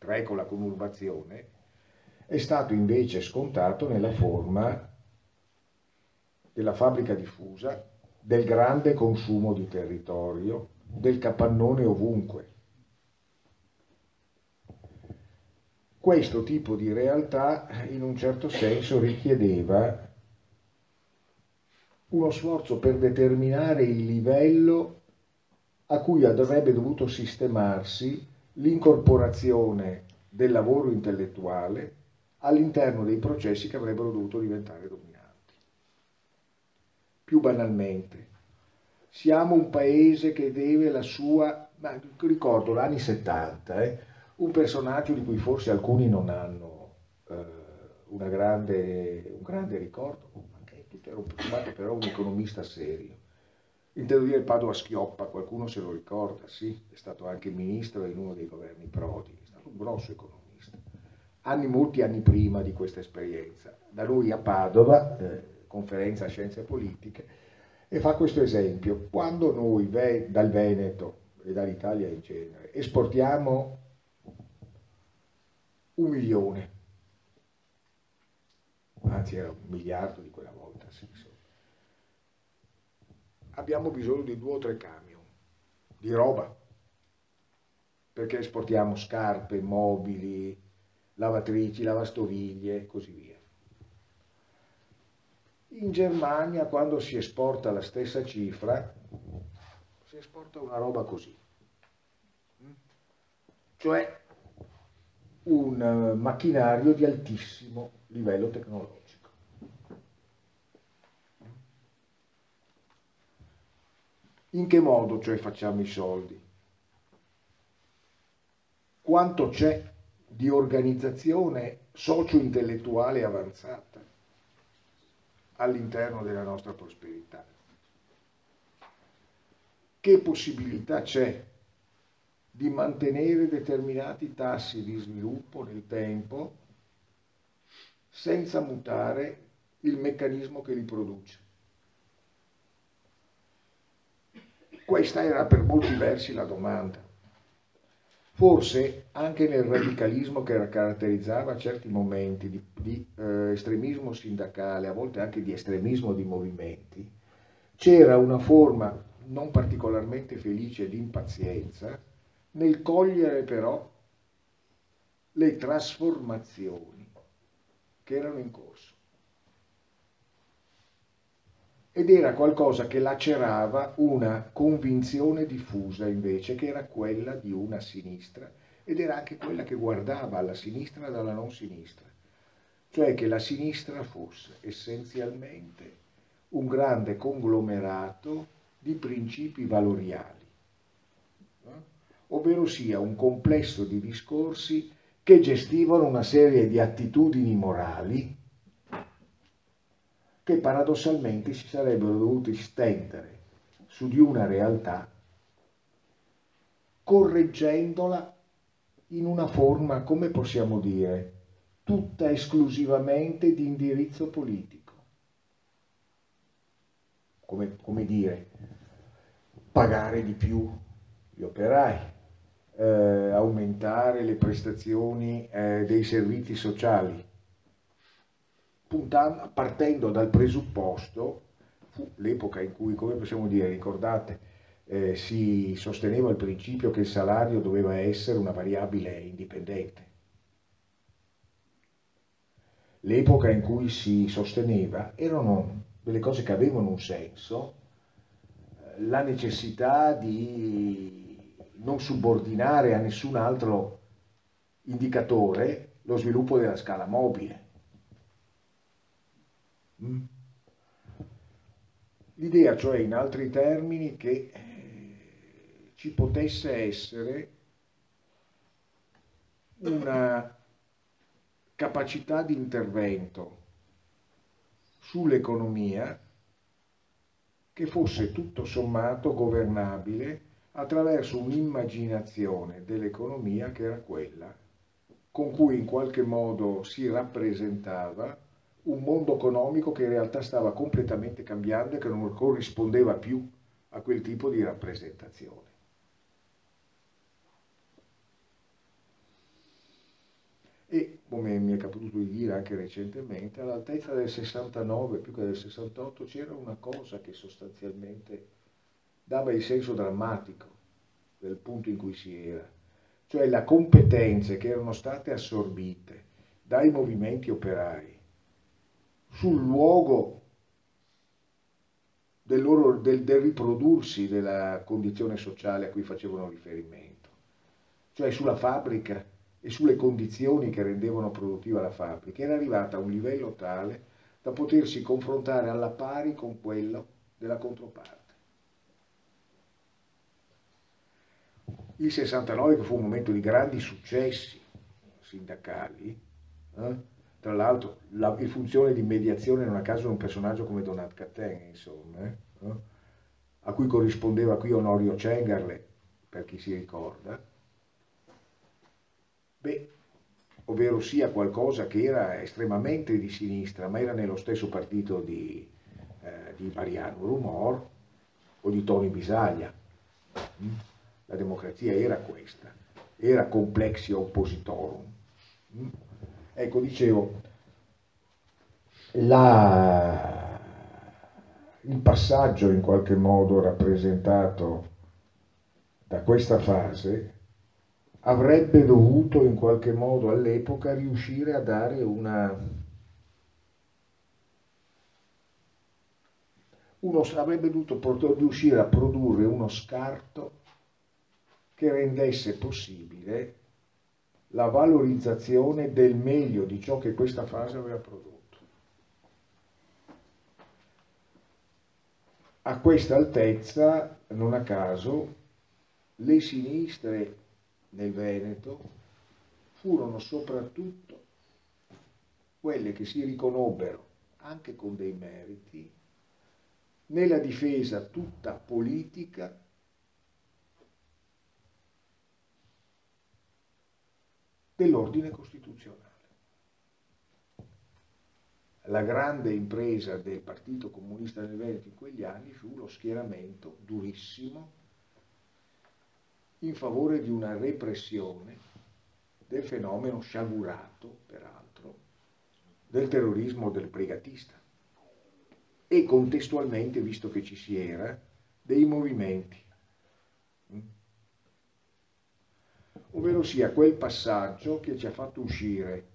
3 con la conurbazione, è stato invece scontato nella forma della fabbrica diffusa, del grande consumo di territorio, del capannone ovunque. Questo tipo di realtà in un certo senso richiedeva uno sforzo per determinare il livello a cui avrebbe dovuto sistemarsi l'incorporazione del lavoro intellettuale all'interno dei processi che avrebbero dovuto diventare dominanti. Più banalmente, siamo un paese che deve la sua, ma ricordo l'anni 70, eh, un personaggio di cui forse alcuni non hanno eh, grande, un grande ricordo, anche tutto era un, però un economista serio, Intendo dire Padova Schioppa, qualcuno se lo ricorda, sì, è stato anche ministro in uno dei governi Prodi, è stato un grosso economista. Anni, molti anni prima di questa esperienza, da lui a Padova, eh, conferenza Scienze Politiche, e fa questo esempio. Quando noi dal Veneto e dall'Italia in genere esportiamo un milione, anzi era un miliardo di quella volta. Abbiamo bisogno di due o tre camion di roba, perché esportiamo scarpe, mobili, lavatrici, lavastoviglie e così via. In Germania quando si esporta la stessa cifra, si esporta una roba così, cioè un eh, macchinario di altissimo livello tecnologico. In che modo cioè facciamo i soldi? Quanto c'è di organizzazione socio-intellettuale avanzata? all'interno della nostra prosperità. Che possibilità c'è di mantenere determinati tassi di sviluppo nel tempo senza mutare il meccanismo che li produce? Questa era per molti versi la domanda. Forse anche nel radicalismo che caratterizzava certi momenti di, di eh, estremismo sindacale, a volte anche di estremismo di movimenti, c'era una forma non particolarmente felice di impazienza nel cogliere però le trasformazioni che erano in corso ed era qualcosa che lacerava una convinzione diffusa invece che era quella di una sinistra ed era anche quella che guardava alla sinistra dalla non sinistra, cioè che la sinistra fosse essenzialmente un grande conglomerato di principi valoriali, no? ovvero sia un complesso di discorsi che gestivano una serie di attitudini morali che paradossalmente si sarebbero dovuti stendere su di una realtà correggendola in una forma, come possiamo dire, tutta esclusivamente di indirizzo politico. Come, come dire, pagare di più gli operai, eh, aumentare le prestazioni eh, dei servizi sociali, puntando, partendo dal presupposto, fu l'epoca in cui, come possiamo dire, ricordate, eh, si sosteneva il principio che il salario doveva essere una variabile indipendente. L'epoca in cui si sosteneva erano delle cose che avevano un senso, eh, la necessità di non subordinare a nessun altro indicatore lo sviluppo della scala mobile. Mm. L'idea, cioè, in altri termini, che eh, ci potesse essere una capacità di intervento sull'economia che fosse tutto sommato governabile attraverso un'immaginazione dell'economia che era quella con cui in qualche modo si rappresentava un mondo economico che in realtà stava completamente cambiando e che non corrispondeva più a quel tipo di rappresentazione. E, come mi è capitato di dire anche recentemente, all'altezza del 69 più che del 68 c'era una cosa che sostanzialmente dava il senso drammatico del punto in cui si era, cioè le competenze che erano state assorbite dai movimenti operai sul luogo del, loro, del, del riprodursi della condizione sociale a cui facevano riferimento, cioè sulla fabbrica e sulle condizioni che rendevano produttiva la fabbrica, era arrivata a un livello tale da potersi confrontare alla pari con quello della controparte. Il 69 che fu un momento di grandi successi sindacali, eh? Tra l'altro, la funzione di mediazione non a caso un personaggio come Donat Cattin, insomma, eh? a cui corrispondeva qui Onorio Cengarle, per chi si ricorda, beh, ovvero sia qualcosa che era estremamente di sinistra, ma era nello stesso partito di, eh, di Mariano Rumor o di Tony Bisaglia. Mm? La democrazia era questa, era complexia oppositorum. Ecco, dicevo, la, il passaggio in qualche modo rappresentato da questa fase avrebbe dovuto in qualche modo all'epoca riuscire a dare una, uno avrebbe dovuto riuscire a produrre uno scarto che rendesse possibile la valorizzazione del meglio di ciò che questa fase aveva prodotto. A questa altezza, non a caso, le sinistre nel Veneto furono soprattutto quelle che si riconobbero, anche con dei meriti, nella difesa tutta politica dell'ordine costituzionale. La grande impresa del Partito Comunista del Veneto in quegli anni fu lo schieramento durissimo in favore di una repressione del fenomeno sciagurato, peraltro, del terrorismo del brigatista e contestualmente, visto che ci si era, dei movimenti. Ovvero sia quel passaggio che ci ha fatto uscire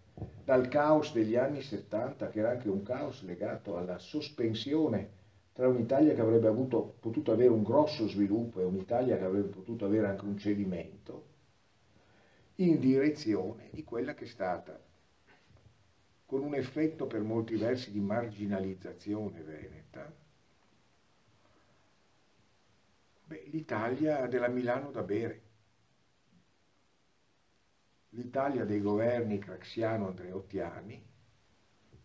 dal caos degli anni 70, che era anche un caos legato alla sospensione tra un'Italia che avrebbe avuto, potuto avere un grosso sviluppo e un'Italia che avrebbe potuto avere anche un cedimento, in direzione di quella che è stata con un effetto per molti versi di marginalizzazione veneta, l'Italia della Milano da bere, l'Italia dei governi craxiano-andreottiani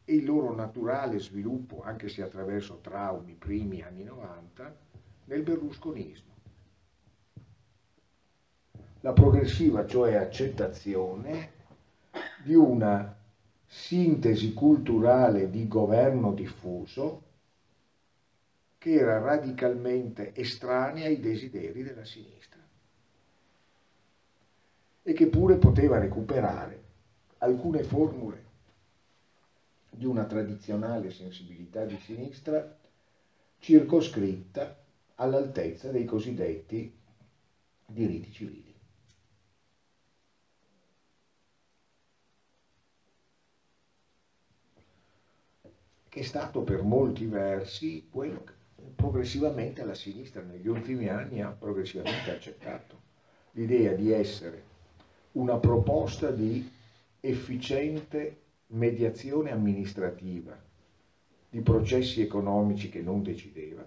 e il loro naturale sviluppo, anche se attraverso traumi primi anni 90, nel berlusconismo. La progressiva, cioè accettazione di una sintesi culturale di governo diffuso che era radicalmente estranea ai desideri della sinistra e che pure poteva recuperare alcune formule di una tradizionale sensibilità di sinistra circoscritta all'altezza dei cosiddetti diritti civili. che è stato per molti versi quello che progressivamente la sinistra negli ultimi anni ha progressivamente accettato, l'idea di essere una proposta di efficiente mediazione amministrativa di processi economici che non decideva,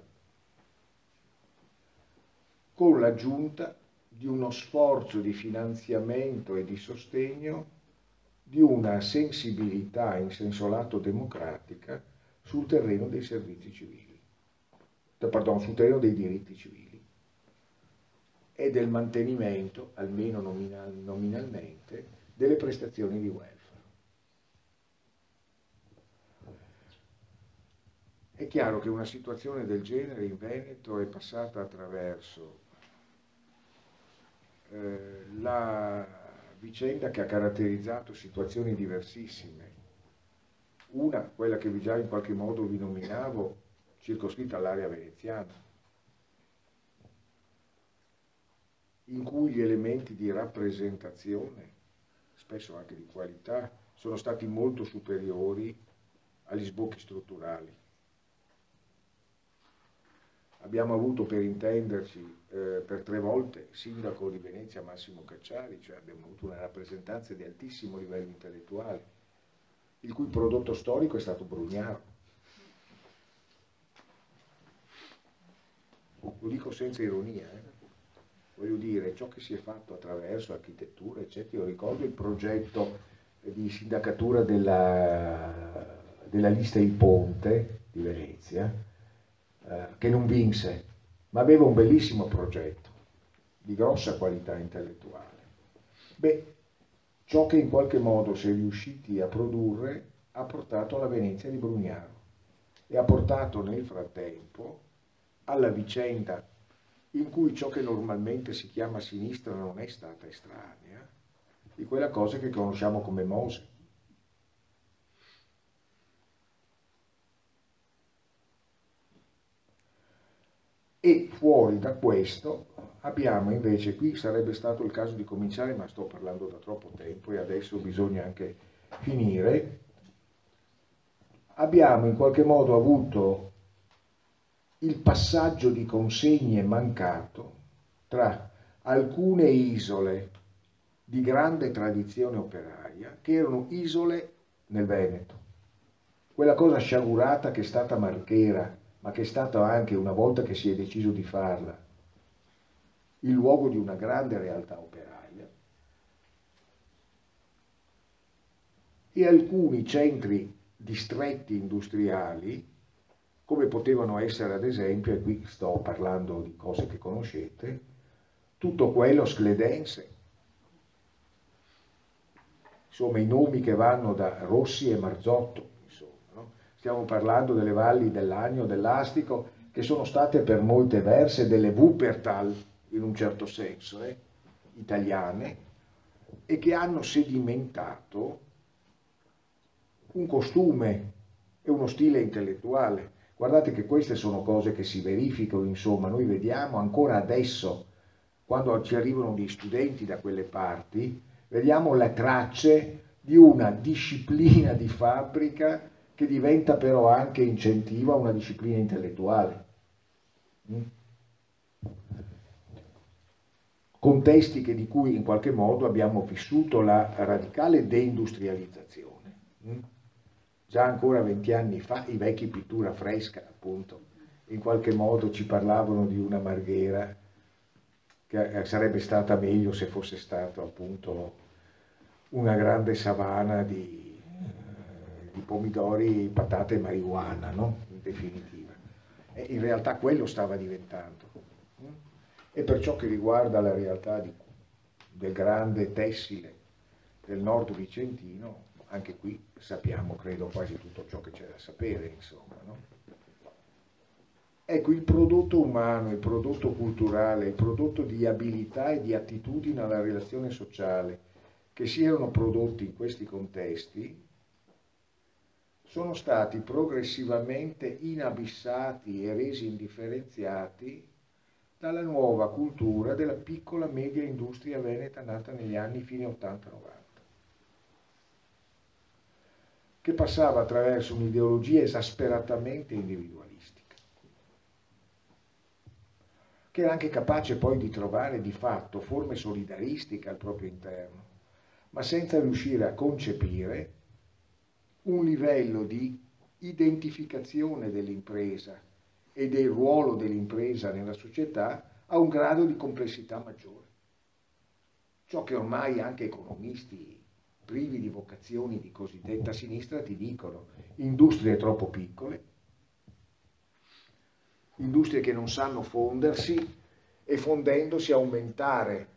con l'aggiunta di uno sforzo di finanziamento e di sostegno di una sensibilità in senso lato democratica sul terreno dei servizi civili, pardon, sul terreno dei diritti civili e del mantenimento, almeno nominal, nominalmente, delle prestazioni di welfare. È chiaro che una situazione del genere in Veneto è passata attraverso eh, la vicenda che ha caratterizzato situazioni diversissime una, quella che già in qualche modo vi nominavo, circoscritta all'area veneziana, in cui gli elementi di rappresentazione, spesso anche di qualità, sono stati molto superiori agli sbocchi strutturali. Abbiamo avuto, per intenderci, eh, per tre volte sindaco di Venezia Massimo Cacciari, cioè abbiamo avuto una rappresentanza di altissimo livello intellettuale, il cui prodotto storico è stato Brugnaro. Lo dico senza ironia, eh? Voglio dire, ciò che si è fatto attraverso architettura, eccetera, io ricordo il progetto di sindacatura della, della lista Il Ponte di Venezia, eh, che non vinse, ma aveva un bellissimo progetto di grossa qualità intellettuale. Beh, Ciò che in qualche modo si è riusciti a produrre ha portato alla Venezia di Brugnaro. e ha portato nel frattempo alla vicenda in cui ciò che normalmente si chiama sinistra non è stata estranea, di quella cosa che conosciamo come Mose. E fuori da questo abbiamo invece, qui sarebbe stato il caso di cominciare, ma sto parlando da troppo tempo e adesso bisogna anche finire, abbiamo in qualche modo avuto il passaggio di consegne mancato tra alcune isole di grande tradizione operaia che erano isole nel Veneto. Quella cosa sciagurata che è stata Marchera, ma che è stata anche una volta che si è deciso di farla, il luogo di una grande realtà operaia, e alcuni centri distretti industriali, come potevano essere ad esempio, e qui sto parlando di cose che conoscete, tutto quello scledense. Insomma, i nomi che vanno da Rossi e Marzotto, insomma, no? stiamo parlando delle valli dell'Agno, dell'Astico, che sono state per molte verse delle Wuppertal, in un certo senso, eh, italiane, e che hanno sedimentato un costume e uno stile intellettuale. Guardate che queste sono cose che si verificano, insomma, noi vediamo ancora adesso, quando ci arrivano gli studenti da quelle parti, vediamo le tracce di una disciplina di fabbrica che diventa però anche incentivo a una disciplina intellettuale. Mm? Contesti che, di cui in qualche modo abbiamo vissuto la radicale deindustrializzazione. Già ancora 20 anni fa i vecchi pittura fresca, appunto, in qualche modo ci parlavano di una marghera che eh, sarebbe stata meglio se fosse stato appunto una grande savana di, eh, di pomidori, patate e marijuana, no? in definitiva. E in realtà quello stava diventando. E per ciò che riguarda la realtà di, del grande tessile del nord vicentino, anche qui sappiamo, credo, quasi tutto ciò che c'è da sapere, insomma. No? Ecco, il prodotto umano, il prodotto culturale, il prodotto di abilità e di attitudine alla relazione sociale che si erano prodotti in questi contesti sono stati progressivamente inabissati e resi indifferenziati dalla nuova cultura della piccola media industria veneta nata negli anni fine 80-90 che passava attraverso un'ideologia esasperatamente individualistica, che era anche capace poi di trovare di fatto forme solidaristiche al proprio interno, ma senza riuscire a concepire un livello di identificazione dell'impresa e del ruolo dell'impresa nella società a un grado di complessità maggiore. Ciò che ormai anche economisti privi di vocazioni di cosiddetta sinistra ti dicono industrie troppo piccole, industrie che non sanno fondersi e fondendosi aumentare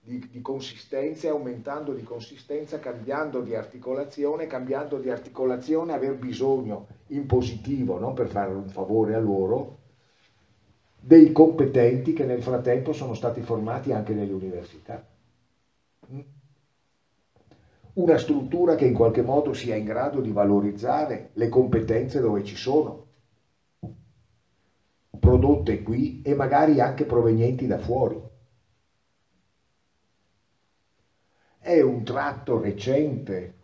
di, di consistenza e aumentando di consistenza, cambiando di articolazione, cambiando di articolazione, aver bisogno in positivo, non per fare un favore a loro, dei competenti che nel frattempo sono stati formati anche nelle università. Una struttura che in qualche modo sia in grado di valorizzare le competenze dove ci sono, prodotte qui e magari anche provenienti da fuori. È un tratto recente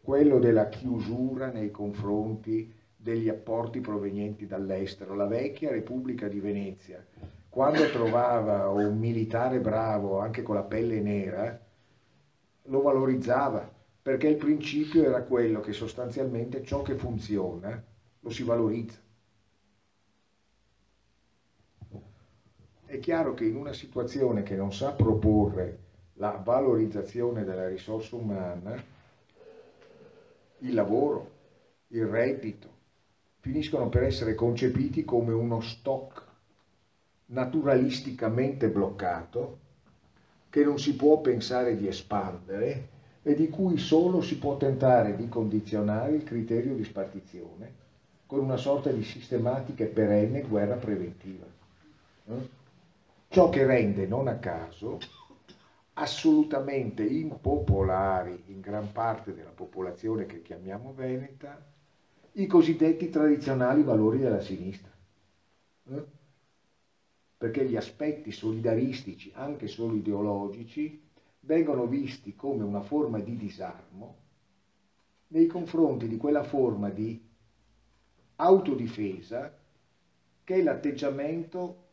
quello della chiusura nei confronti degli apporti provenienti dall'estero. La vecchia Repubblica di Venezia, quando trovava un militare bravo anche con la pelle nera, lo valorizzava perché il principio era quello che sostanzialmente ciò che funziona lo si valorizza. È chiaro che in una situazione che non sa proporre la valorizzazione della risorsa umana, il lavoro, il reddito, finiscono per essere concepiti come uno stock naturalisticamente bloccato che non si può pensare di espandere e di cui solo si può tentare di condizionare il criterio di spartizione con una sorta di sistematica e perenne guerra preventiva. Eh? Ciò che rende, non a caso, assolutamente impopolari in gran parte della popolazione che chiamiamo veneta i cosiddetti tradizionali valori della sinistra. Eh? Perché gli aspetti solidaristici, anche solo ideologici, vengono visti come una forma di disarmo nei confronti di quella forma di autodifesa che è l'atteggiamento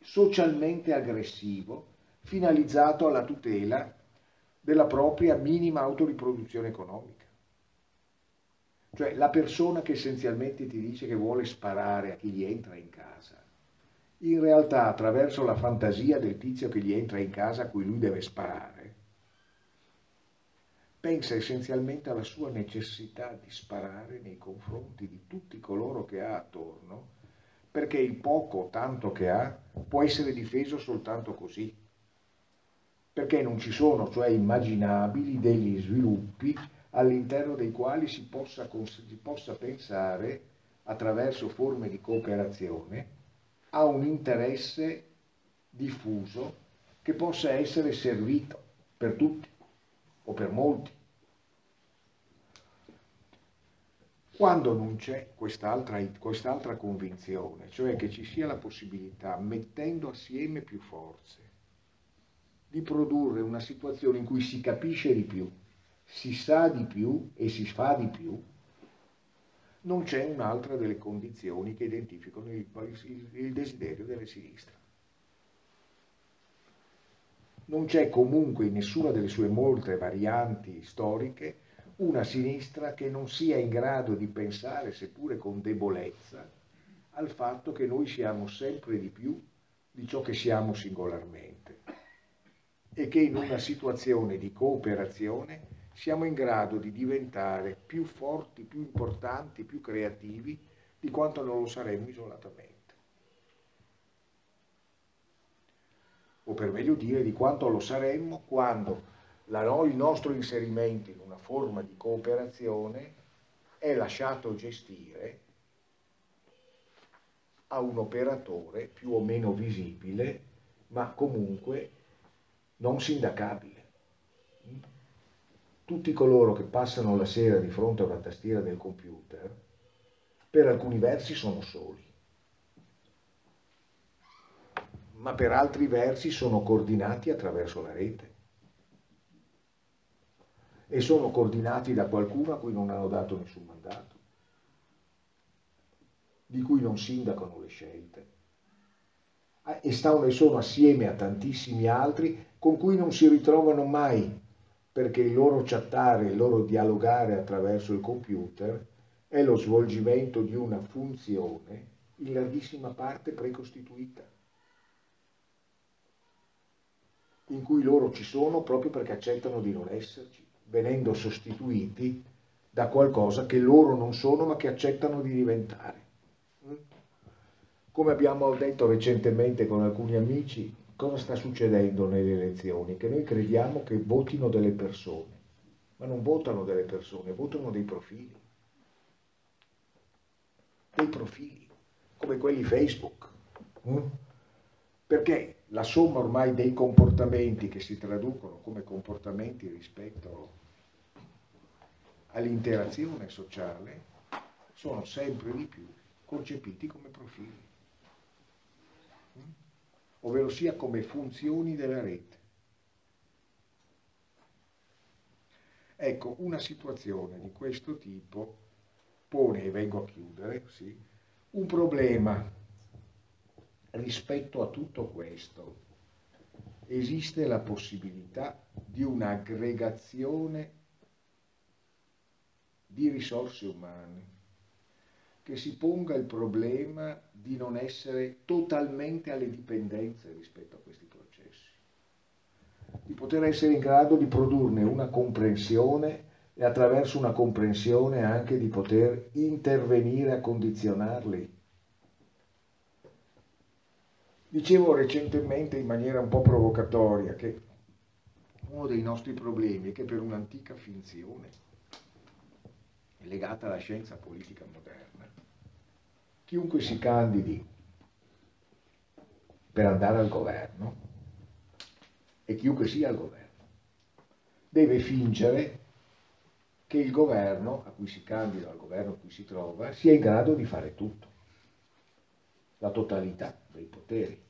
socialmente aggressivo finalizzato alla tutela della propria minima autoriproduzione economica. Cioè la persona che essenzialmente ti dice che vuole sparare a chi gli entra in casa, in realtà attraverso la fantasia del tizio che gli entra in casa a cui lui deve sparare, pensa essenzialmente alla sua necessità di sparare nei confronti di tutti coloro che ha attorno, perché il poco o tanto che ha può essere difeso soltanto così, perché non ci sono, cioè immaginabili, degli sviluppi all'interno dei quali si possa, si possa pensare, attraverso forme di cooperazione, a un interesse diffuso che possa essere servito per tutti o per molti. Quando non c'è quest'altra, quest'altra convinzione, cioè che ci sia la possibilità, mettendo assieme più forze, di produrre una situazione in cui si capisce di più, si sa di più e si fa di più, non c'è un'altra delle condizioni che identificano il, il, il desiderio delle sinistre non c'è comunque in nessuna delle sue molte varianti storiche una sinistra che non sia in grado di pensare, seppure con debolezza, al fatto che noi siamo sempre di più di ciò che siamo singolarmente e che in una situazione di cooperazione siamo in grado di diventare più forti, più importanti, più creativi di quanto non lo saremmo isolatamente. o per meglio dire di quanto lo saremmo quando la, il nostro inserimento in una forma di cooperazione è lasciato gestire a un operatore più o meno visibile, ma comunque non sindacabile. Tutti coloro che passano la sera di fronte a una tastiera del computer, per alcuni versi sono soli ma per altri versi sono coordinati attraverso la rete. E sono coordinati da qualcuno a cui non hanno dato nessun mandato, di cui non sindacano le scelte. Ah, e stanno e sono assieme a tantissimi altri con cui non si ritrovano mai, perché il loro chattare, il loro dialogare attraverso il computer è lo svolgimento di una funzione in larghissima parte precostituita. in cui loro ci sono proprio perché accettano di non esserci, venendo sostituiti da qualcosa che loro non sono ma che accettano di diventare. Mm? Come abbiamo detto recentemente con alcuni amici, cosa sta succedendo nelle elezioni? Che noi crediamo che votino delle persone, ma non votano delle persone, votano dei profili. Dei profili, come quelli Facebook. Mm? Perché la somma ormai dei comportamenti che si traducono come comportamenti rispetto all'interazione sociale sono sempre di più concepiti come profili? Ovvero sia come funzioni della rete. Ecco, una situazione di questo tipo pone, e vengo a chiudere, sì, un problema rispetto a tutto questo esiste la possibilità di un'aggregazione di risorse umane che si ponga il problema di non essere totalmente alle dipendenze rispetto a questi processi, di poter essere in grado di produrne una comprensione e attraverso una comprensione anche di poter intervenire a condizionarli Dicevo recentemente in maniera un po' provocatoria che uno dei nostri problemi è che per un'antica finzione legata alla scienza politica moderna. Chiunque si candidi per andare al governo, e chiunque sia al governo, deve fingere che il governo a cui si candida, al governo a cui si trova, sia in grado di fare tutto, la totalità dei poteri.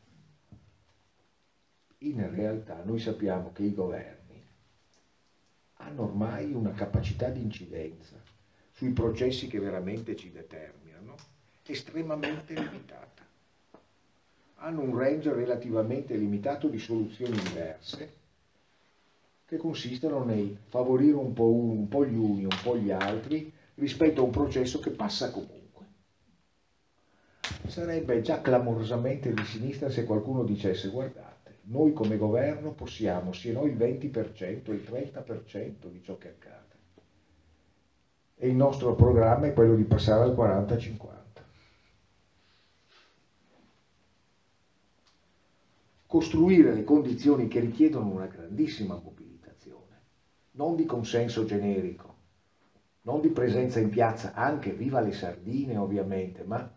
In realtà noi sappiamo che i governi hanno ormai una capacità di incidenza sui processi che veramente ci determinano estremamente limitata. Hanno un range relativamente limitato di soluzioni diverse che consistono nel favorire un po', un po' gli uni, un po' gli altri rispetto a un processo che passa comunque. Sarebbe già clamorosamente di sinistra se qualcuno dicesse guardate, noi come governo possiamo, sia noi il 20%, il 30% di ciò che accade. E il nostro programma è quello di passare al 40-50. Costruire le condizioni che richiedono una grandissima mobilitazione, non di consenso generico, non di presenza in piazza, anche viva le sardine ovviamente, ma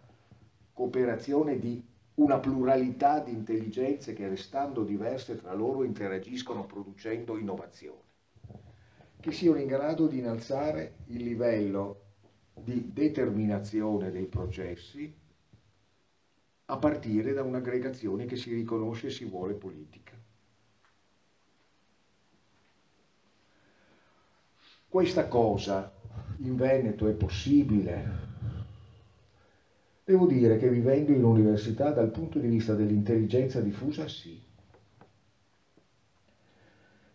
cooperazione di una pluralità di intelligenze che restando diverse tra loro interagiscono producendo innovazione, che siano in grado di innalzare il livello di determinazione dei processi a partire da un'aggregazione che si riconosce e si vuole politica. Questa cosa in Veneto è possibile Devo dire che vivendo in università dal punto di vista dell'intelligenza diffusa sì.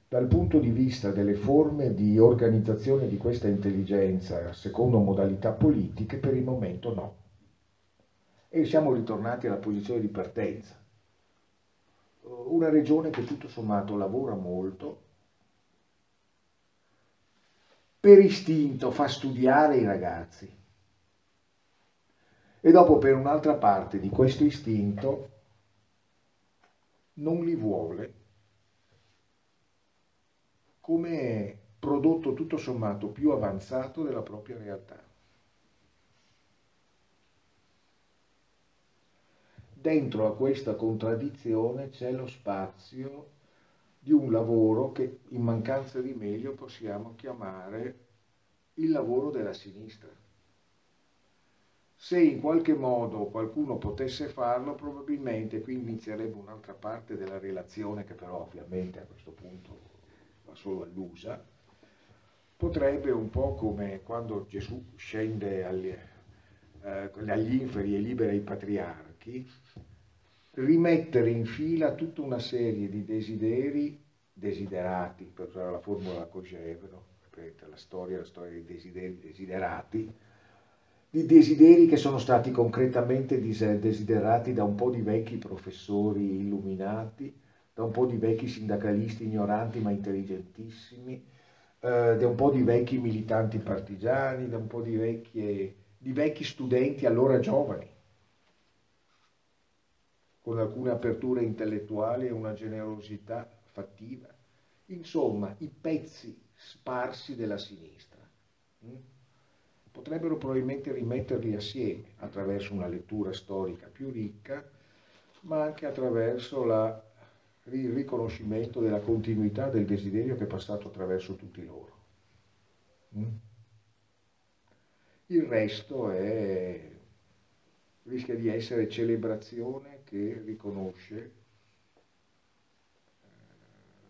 Dal punto di vista delle forme di organizzazione di questa intelligenza secondo modalità politiche per il momento no. E siamo ritornati alla posizione di partenza. Una regione che tutto sommato lavora molto, per istinto fa studiare i ragazzi, e dopo per un'altra parte di questo istinto non li vuole come prodotto tutto sommato più avanzato della propria realtà. Dentro a questa contraddizione c'è lo spazio di un lavoro che in mancanza di meglio possiamo chiamare il lavoro della sinistra. Se in qualche modo qualcuno potesse farlo, probabilmente qui inizierebbe un'altra parte della relazione, che però ovviamente a questo punto va solo all'usa, potrebbe un po' come quando Gesù scende agli, eh, agli inferi e libera i patriarchi, rimettere in fila tutta una serie di desideri, desiderati, per usare la formula Cogevero, la storia, la storia dei desideri desiderati, di desideri che sono stati concretamente desiderati da un po' di vecchi professori illuminati, da un po' di vecchi sindacalisti ignoranti ma intelligentissimi, eh, da un po' di vecchi militanti partigiani, da un po' di, vecchie, di vecchi studenti allora giovani, con alcune aperture intellettuali e una generosità fattiva. Insomma, i pezzi sparsi della sinistra. Mm? potrebbero probabilmente rimetterli assieme attraverso una lettura storica più ricca, ma anche attraverso la, il riconoscimento della continuità del desiderio che è passato attraverso tutti loro. Mm? Il resto è, rischia di essere celebrazione che riconosce eh,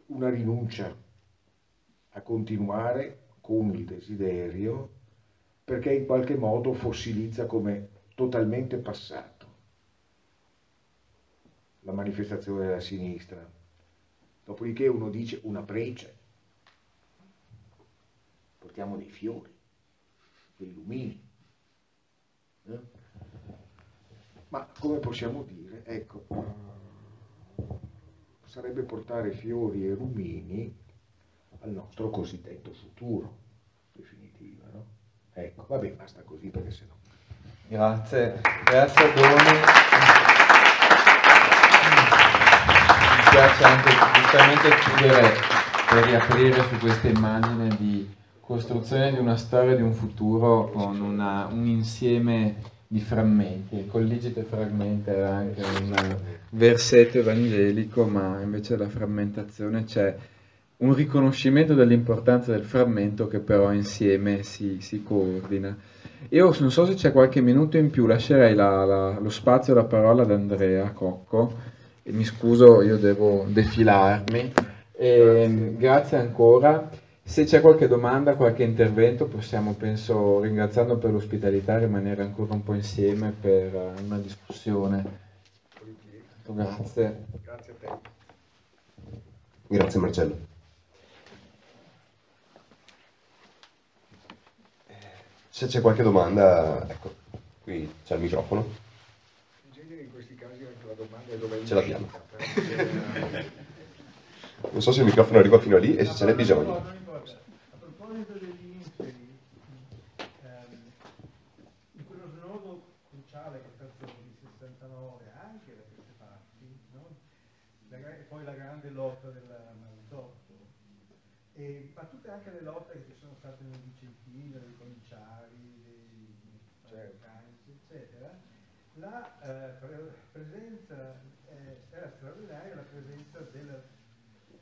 una rinuncia a continuare con il desiderio perché in qualche modo fossilizza come totalmente passato la manifestazione della sinistra. Dopodiché uno dice una prece, portiamo dei fiori, dei lumini. Eh? Ma come possiamo dire? Ecco, sarebbe portare fiori e lumini al nostro cosiddetto futuro. Ecco, vabbè, basta così perché sennò. Grazie, grazie a Doni. Mi piace anche giustamente chiudere per riaprire su questa immagine di costruzione di una storia di un futuro con una, un insieme di frammenti. Colligite frammenta era anche un versetto evangelico, ma invece la frammentazione c'è un riconoscimento dell'importanza del frammento che però insieme si, si coordina. Io non so se c'è qualche minuto in più, lascerei la, la, lo spazio e la parola ad Andrea Cocco. E mi scuso, io devo defilarmi. E, grazie. grazie ancora. Se c'è qualche domanda, qualche intervento, possiamo, penso, ringraziando per l'ospitalità, rimanere ancora un po' insieme per eh, una discussione. Grazie. Grazie a te. Grazie Marcello. Se c'è qualche domanda, ecco, qui c'è il microfono. In genere in questi casi anche la domanda è dove Ce l'abbiamo. non so se il microfono arriva fino a lì e se ce n'è bisogno. Lotta del Marzotto, e, ma tutte anche le lotte che ci sono state nel Vicentino, dei Conciari, dei Canci, eccetera, la eh, pre- presenza eh, era straordinaria la presenza della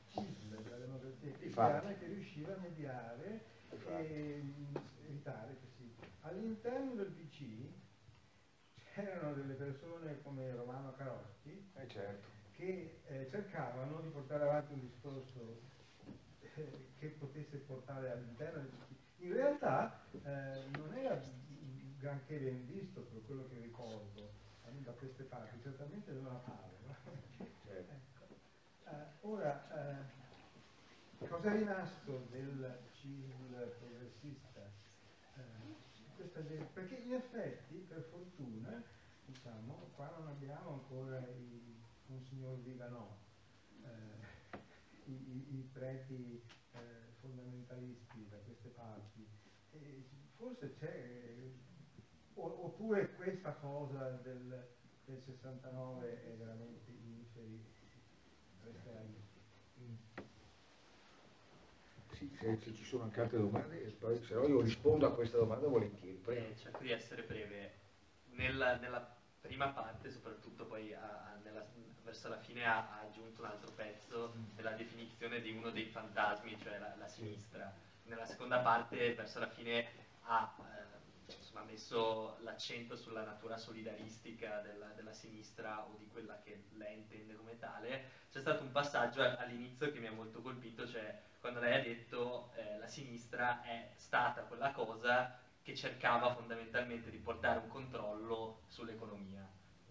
CISL, della democrazia cristiana, che riusciva a mediare e evitare che sì. All'interno del PC c'erano delle persone come Romano Carotti, eh certo che eh, cercavano di portare avanti un discorso eh, che potesse portare all'interno del In realtà eh, non era granché ben visto per quello che ricordo da queste parti, certamente non la pare. Certo. (laughs) ecco. Ora, eh, cosa è rimasto del CISL progressista? Eh, perché in effetti, per fortuna, diciamo, qua non abbiamo ancora i Monsignor Viganò, eh, i, i, i, preti eh, fondamentalisti da queste parti. E forse c'è, oppure questa cosa del, del 69 è veramente inferi, resterà sì, se, se, ci sono anche altre domande, se no io rispondo a questa domanda volentieri. Eh, cerco di essere breve. Nella, nella prima parte, soprattutto poi a, a, nella, verso la fine ha, ha, aggiunto un altro pezzo della definizione di uno dei fantasmi, cioè la, la sinistra. Nella seconda parte, verso la fine, ha eh, insomma, messo l'accento sulla natura solidaristica della, della, sinistra o di quella che lei intende come tale. C'è stato un passaggio all'inizio che mi ha molto colpito, cioè quando lei ha detto eh, la sinistra è stata quella cosa che cercava fondamentalmente di portare un controllo sull'economia.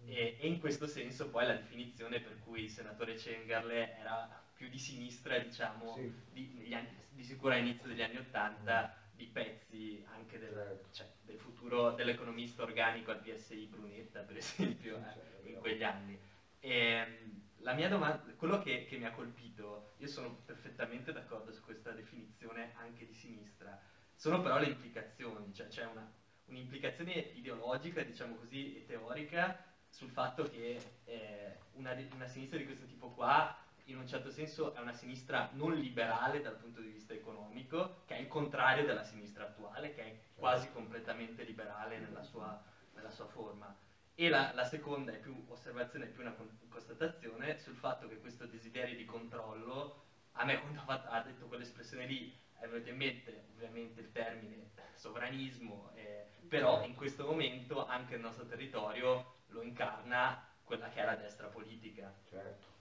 Mm. E, e, in questo senso poi la definizione per cui il senatore Cengarle era più di sinistra, diciamo, sì. di, anni, di, sicuro all'inizio degli anni Ottanta, mm. di pezzi anche del, certo. cioè, del futuro dell'economista organico al PSI Brunetta, per (laughs) esempio, eh, certo, in quegli anni. E, ehm, la mia domanda, quello che, che mi ha colpito, io sono perfettamente d'accordo su questa definizione anche di sinistra, sono però le implicazioni, cioè c'è una, un'implicazione ideologica, diciamo così, e teorica sul fatto che eh, una, una, sinistra di questo tipo qua, in un certo senso, è una sinistra non liberale dal punto di vista economico, che è il contrario della sinistra attuale, che è quasi completamente liberale nella sua, nella sua forma. E la, la, seconda è più osservazione, più una constatazione sul fatto che questo desiderio di controllo, a me quando ha detto quell'espressione lì, venuto in mente ovviamente il termine sovranismo, eh, però in questo momento anche il nostro territorio lo incarna quella che è la destra politica. Certo.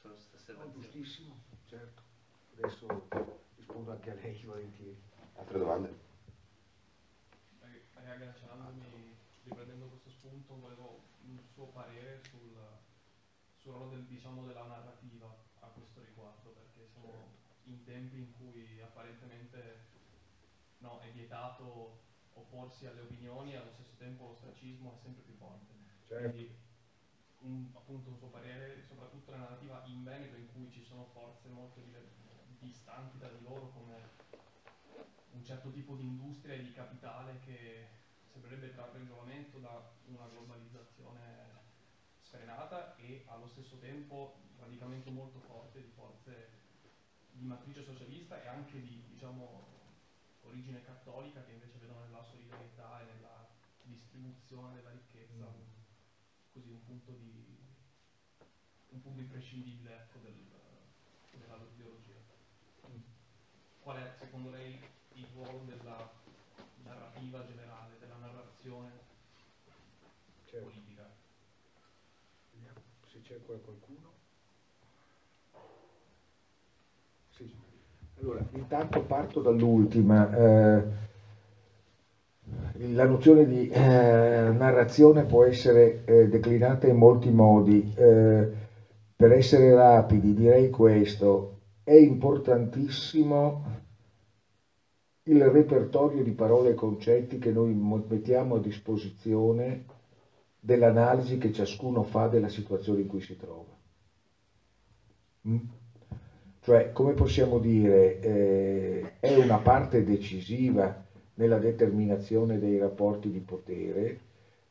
Sono no, giustissimo, certo. Adesso rispondo anche a lei volentieri. Altre domande? Riagganciandomi, riprendendo questo spunto, volevo un suo parere sul, sul ruolo del, diciamo, della narrativa a questo riguardo, perché siamo certo. In tempi in cui apparentemente no, è vietato opporsi alle opinioni e allo stesso tempo l'ostracismo è sempre più forte. Certo. Quindi un, appunto un suo parere, soprattutto la narrativa in Veneto in cui ci sono forze molto distanti da di loro come un certo tipo di industria e di capitale che sembrerebbe trarre giovamento da una globalizzazione sfrenata e allo stesso tempo il radicamento molto forte di forze di matrice socialista e anche di diciamo, origine cattolica che invece vedono nella solidarietà e nella distribuzione della ricchezza un, così un punto di un punto imprescindibile ecco, del, della loro ideologia. Qual è secondo lei il ruolo della narrativa generale, della narrazione Certo. politica? Vediamo se c'è qua qualcuno. Sì. Allora, intanto parto dall'ultima. Eh, la nozione di eh, narrazione può essere eh, declinata in molti modi. Eh, per essere rapidi direi questo, è importantissimo il repertorio di parole e concetti che noi mettiamo a disposizione dell'analisi che ciascuno fa della situazione in cui si trova. Cioè, come possiamo dire, eh, è una parte decisiva nella determinazione dei rapporti di potere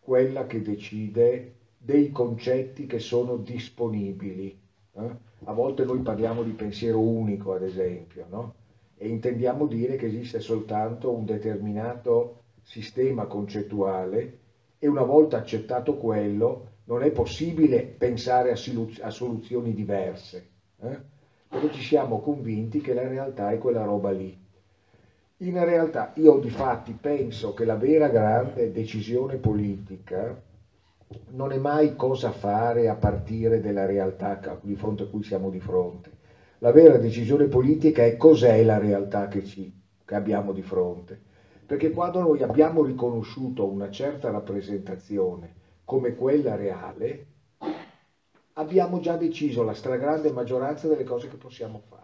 quella che decide dei concetti che sono disponibili. Eh? A volte noi parliamo di pensiero unico, ad esempio, no? e intendiamo dire che esiste soltanto un determinato sistema concettuale e una volta accettato quello non è possibile pensare a, solu- a soluzioni diverse, eh? Perché ci siamo convinti che la realtà è quella roba lì. In realtà io di fatti penso che la vera grande decisione politica non è mai cosa fare a partire dalla realtà di fronte a cui siamo di fronte. La vera decisione politica è cos'è la realtà che, ci, che abbiamo di fronte. Perché quando noi abbiamo riconosciuto una certa rappresentazione come quella reale, abbiamo già deciso la stragrande maggioranza delle cose che possiamo fare.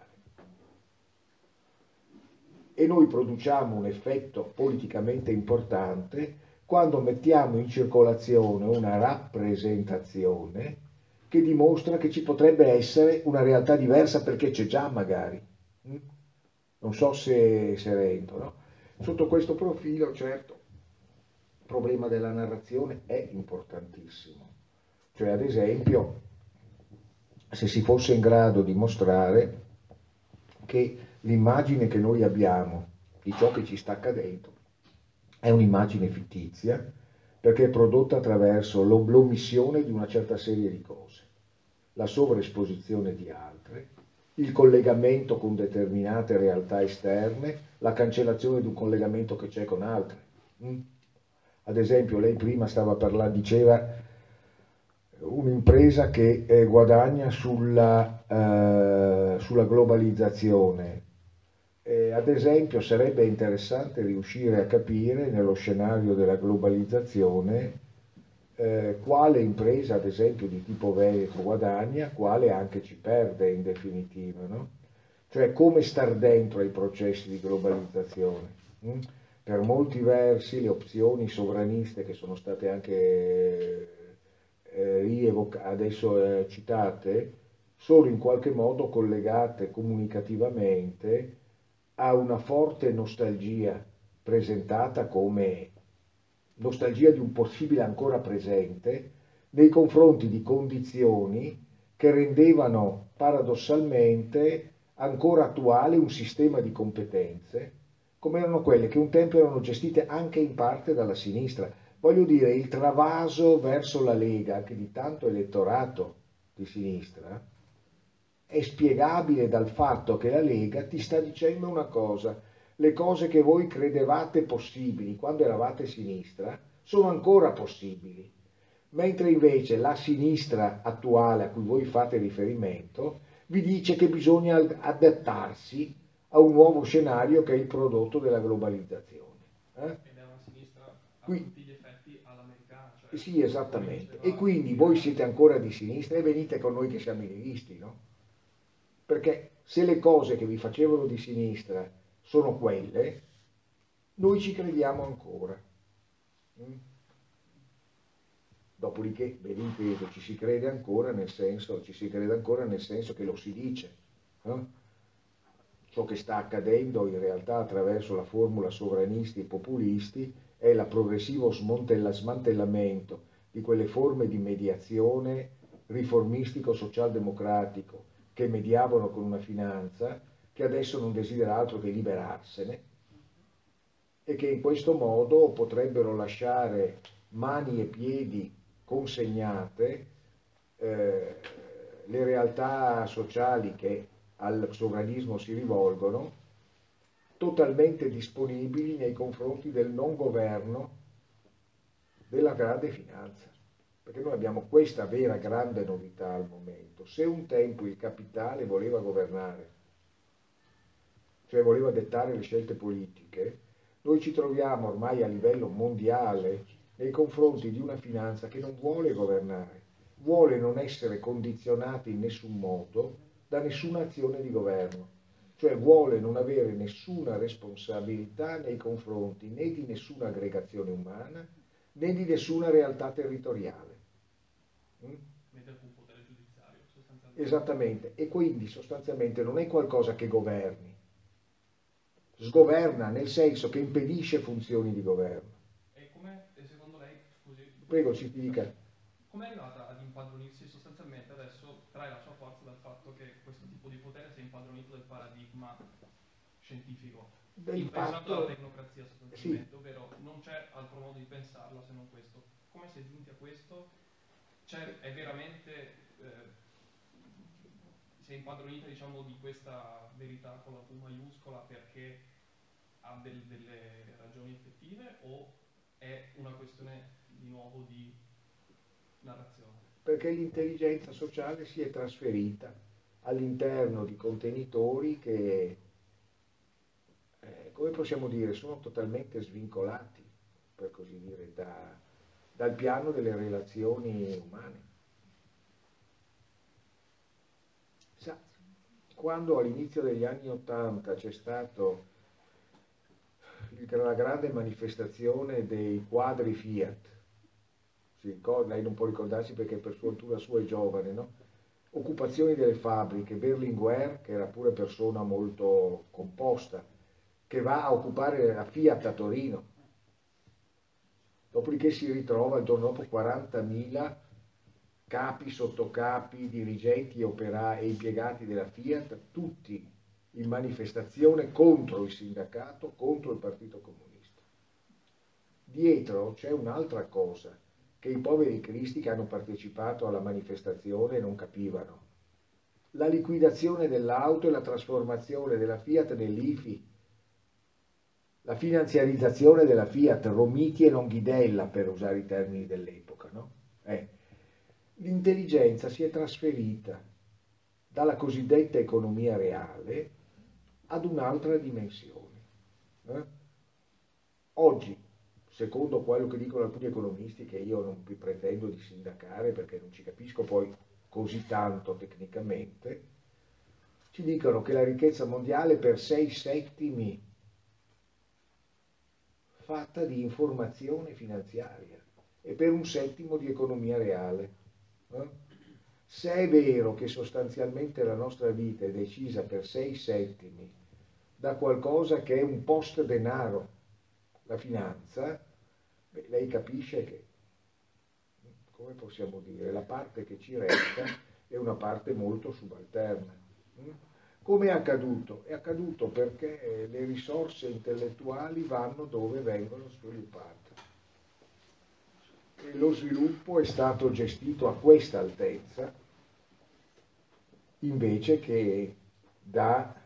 E noi produciamo un effetto politicamente importante quando mettiamo in circolazione una rappresentazione che dimostra che ci potrebbe essere una realtà diversa perché c'è già magari. Mm? Non so se, se rendo, no? Sotto questo profilo, certo, il problema della narrazione è importantissimo. Cioè, ad esempio, se si fosse in grado di mostrare che l'immagine che noi abbiamo di ciò che ci sta accadendo è un'immagine fittizia perché è prodotta attraverso l'omissione di una certa serie di cose, la sovraesposizione di altre, il collegamento con determinate realtà esterne, la cancellazione di un collegamento che c'è con altre. Mm? Ad esempio, lei prima stava parlando, diceva un'impresa che eh, guadagna sulla, eh, sulla globalizzazione. Eh, ad esempio sarebbe interessante riuscire a capire nello scenario della globalizzazione eh, quale impresa, ad esempio di tipo Veneto, guadagna, quale anche ci perde in definitiva, no? cioè come star dentro ai processi di globalizzazione. Hm? Per molti versi le opzioni sovraniste che sono state anche eh, adesso eh, citate sono in qualche modo collegate comunicativamente a una forte nostalgia presentata come nostalgia di un possibile ancora presente nei confronti di condizioni che rendevano paradossalmente ancora attuale un sistema di competenze come erano quelle che un tempo erano gestite anche in parte dalla sinistra. Voglio dire, il travaso verso la Lega, anche di tanto elettorato di sinistra, è spiegabile dal fatto che la Lega ti sta dicendo una cosa, le cose che voi credevate possibili quando eravate sinistra sono ancora possibili, mentre invece la sinistra attuale a cui voi fate riferimento vi dice che bisogna adattarsi a un nuovo scenario che è il prodotto della globalizzazione. Eh? Ed è una sinistra a Qui, tutti gli effetti all'americana. Sì, esattamente. E quindi voi siete ancora di sinistra e venite con noi che siamo i leghisti, no? Perché se le cose che vi facevano di sinistra sono quelle, noi ci crediamo ancora. Mm? Dopodiché, ve ripeto, ci si crede ancora nel senso, ci si crede ancora nel senso che lo si dice. Eh? Ciò che sta accadendo in realtà attraverso la formula sovranisti e populisti è il progressivo smantellamento di quelle forme di mediazione riformistico-socialdemocratico che mediavano con una finanza che adesso non desidera altro che liberarsene e che in questo modo potrebbero lasciare mani e piedi consegnate eh, le realtà sociali che al sovranismo si rivolgono totalmente disponibili nei confronti del non governo della grande finanza. Perché noi abbiamo questa vera grande novità al momento. Se un tempo il capitale voleva governare, cioè voleva dettare le scelte politiche, noi ci troviamo ormai a livello mondiale nei confronti di una finanza che non vuole governare, vuole non essere condizionata in nessun modo da nessuna azione di governo, cioè vuole non avere nessuna responsabilità nei confronti né di nessuna aggregazione umana né di nessuna realtà territoriale. Mm? Esattamente, e quindi sostanzialmente non è qualcosa che governi, sgoverna nel senso che impedisce funzioni di governo. E come, secondo lei, scusi, prego ci dica. Come è arrivata ad impadronirsi sostanzialmente adesso trae la sua forza dal fatto che questo tipo di potere si è impadronito del paradigma scientifico, del fatto dalla tecnocrazia sostanzialmente, sì. ovvero non c'è altro modo di pensarla se non questo. Come si è giunti a questo? C'è, è veramente eh, si è impadronita diciamo, di questa verità con la V maiuscola perché ha del, delle ragioni effettive o è una questione di nuovo di narrazione? Perché l'intelligenza sociale si è trasferita all'interno di contenitori che, eh, come possiamo dire, sono totalmente svincolati, per così dire, da, dal piano delle relazioni umane. Sa, quando all'inizio degli anni Ottanta c'è stata la grande manifestazione dei quadri Fiat, si ricorda, lei non può ricordarsi perché per sfortuna sua è giovane, no? Occupazioni delle fabbriche, Berlinguer, che era pure persona molto composta, che va a occupare la Fiat a Torino, dopodiché si ritrova il giorno dopo 40.000 capi, sottocapi, dirigenti, operai e impiegati della Fiat, tutti in manifestazione contro il sindacato, contro il Partito Comunista. Dietro c'è un'altra cosa, che i poveri cristi che hanno partecipato alla manifestazione non capivano. La liquidazione dell'auto e la trasformazione della Fiat nell'IFI, la finanziarizzazione della Fiat, Romiti e non Ghidella per usare i termini dell'epoca. No? Eh. L'intelligenza si è trasferita dalla cosiddetta economia reale ad un'altra dimensione. Eh? Oggi secondo quello che dicono alcuni economisti, che io non pretendo di sindacare perché non ci capisco poi così tanto tecnicamente, ci dicono che la ricchezza mondiale per sei settimi fatta di informazione finanziaria e per un settimo di economia reale. Eh? Se è vero che sostanzialmente la nostra vita è decisa per sei settimi da qualcosa che è un post denaro, la finanza, beh, lei capisce che, come possiamo dire, la parte che ci resta è una parte molto subalterna. Come è accaduto? È accaduto perché le risorse intellettuali vanno dove vengono sviluppate. E lo sviluppo è stato gestito a questa altezza invece che da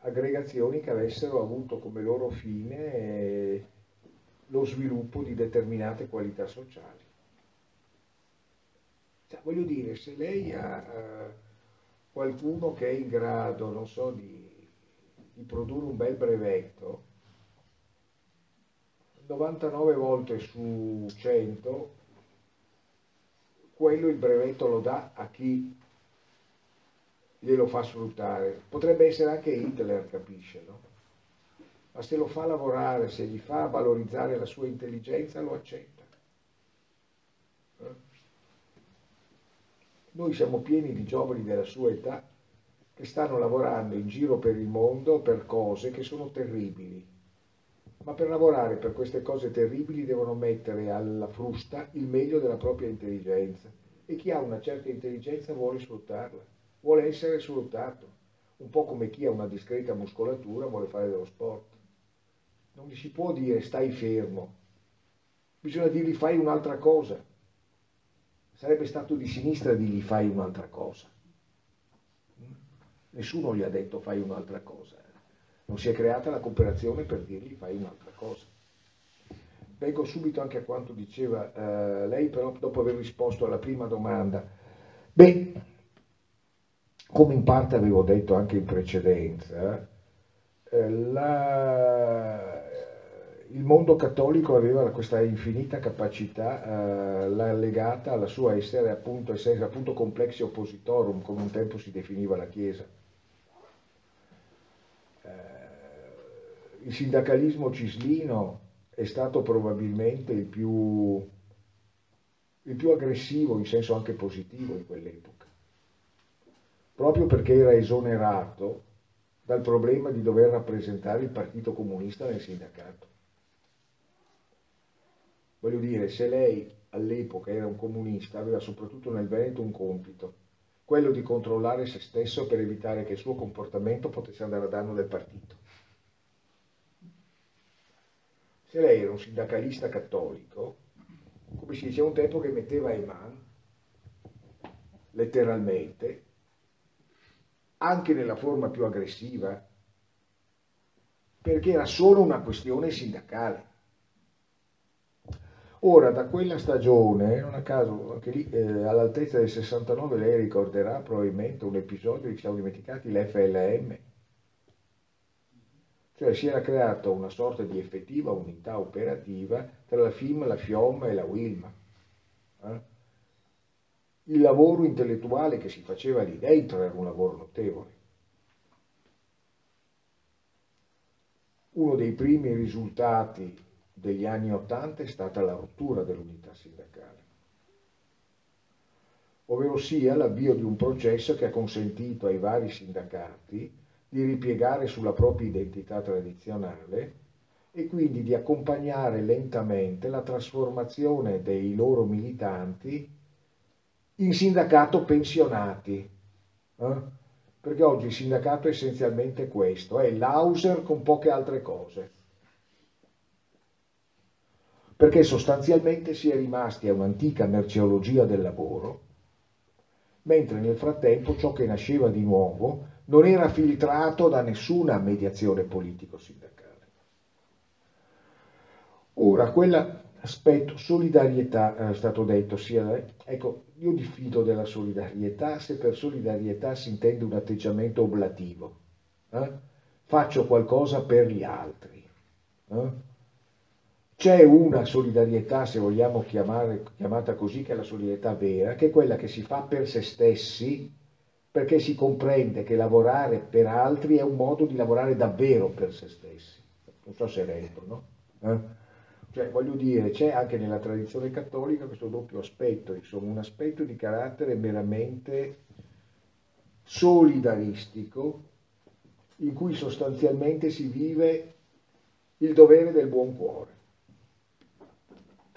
aggregazioni che avessero avuto come loro fine eh, lo sviluppo di determinate qualità sociali. Cioè, voglio dire, se lei ha uh, qualcuno che è in grado, non so, di, di produrre un bel brevetto, 99 volte su 100, quello il brevetto lo dà a chi glielo fa sfruttare. Potrebbe essere anche Hitler, capisce, no? Ma se lo fa lavorare, se gli fa valorizzare la sua intelligenza, lo accetta. Eh? Noi siamo pieni di giovani della sua età che stanno lavorando in giro per il mondo per cose che sono terribili. Ma per lavorare per queste cose terribili devono mettere alla frusta il meglio della propria intelligenza. E chi ha una certa intelligenza vuole sfruttarla vuole essere sfruttato, un po' come chi ha una discreta muscolatura vuole fare dello sport. Non gli si può dire stai fermo, bisogna dirgli fai un'altra cosa. Sarebbe stato di sinistra dirgli fai un'altra cosa. Nessuno gli ha detto fai un'altra cosa. Non si è creata la cooperazione per dirgli fai un'altra cosa. Vengo subito anche a quanto diceva eh, lei, però dopo aver risposto alla prima domanda. Beh, come in parte avevo detto anche in precedenza, eh, la, il mondo cattolico aveva questa infinita capacità eh, legata alla sua essere appunto, essere appunto complexi oppositorum, come un tempo si definiva la Chiesa. Eh, il sindacalismo cislino è stato probabilmente il più, il più aggressivo in senso anche positivo in quell'epoca, proprio perché era esonerato dal problema di dover rappresentare il Partito Comunista nel sindacato. Voglio dire, se lei all'epoca era un comunista, aveva soprattutto nel Veneto un compito, quello di controllare se stesso per evitare che il suo comportamento potesse andare a danno del partito. Se lei era un sindacalista cattolico, come si diceva un tempo che metteva in man, letteralmente, anche nella forma più aggressiva, perché era solo una questione sindacale. Ora, da quella stagione, non a caso, anche lì, eh, all'altezza del 69, lei ricorderà probabilmente un episodio che ci siamo dimenticati, l'FLM. Cioè si era creata una sorta di effettiva unità operativa tra la FIM, la FIOM e la WILMA. Eh? Il lavoro intellettuale che si faceva lì dentro era un lavoro notevole. Uno dei primi risultati degli anni Ottanta è stata la rottura dell'unità sindacale, ovvero sia l'avvio di un processo che ha consentito ai vari sindacati di ripiegare sulla propria identità tradizionale e quindi di accompagnare lentamente la trasformazione dei loro militanti in sindacato pensionati. Eh? Perché oggi il sindacato è essenzialmente questo, è l'auser con poche altre cose perché sostanzialmente si è rimasti a un'antica merceologia del lavoro, mentre nel frattempo ciò che nasceva di nuovo non era filtrato da nessuna mediazione politico-sindacale. Ora, quell'aspetto solidarietà è stato detto, sia, ecco, io diffido della solidarietà se per solidarietà si intende un atteggiamento oblativo. Eh? Faccio qualcosa per gli altri. Eh? C'è una solidarietà, se vogliamo chiamare, chiamata così, che è la solidarietà vera, che è quella che si fa per se stessi, perché si comprende che lavorare per altri è un modo di lavorare davvero per se stessi. Non so se rendo, no? Eh? Cioè, voglio dire, c'è anche nella tradizione cattolica questo doppio aspetto, insomma, un aspetto di carattere meramente solidaristico, in cui sostanzialmente si vive il dovere del buon cuore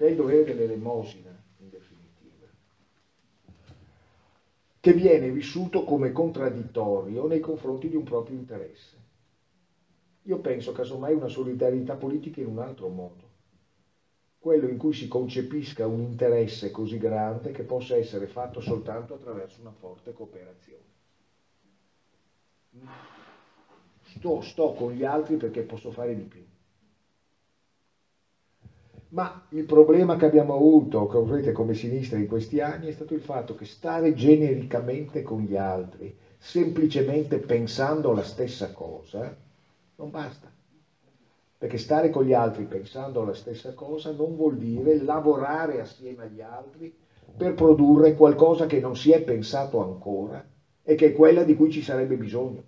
che è il dovere dell'elemosina, in definitiva, che viene vissuto come contraddittorio nei confronti di un proprio interesse. Io penso casomai una solidarietà politica in un altro modo, quello in cui si concepisca un interesse così grande che possa essere fatto soltanto attraverso una forte cooperazione. Sto, sto con gli altri perché posso fare di più. Ma il problema che abbiamo avuto come sinistra in questi anni è stato il fatto che stare genericamente con gli altri, semplicemente pensando la stessa cosa, non basta. Perché stare con gli altri pensando la stessa cosa non vuol dire lavorare assieme agli altri per produrre qualcosa che non si è pensato ancora e che è quella di cui ci sarebbe bisogno.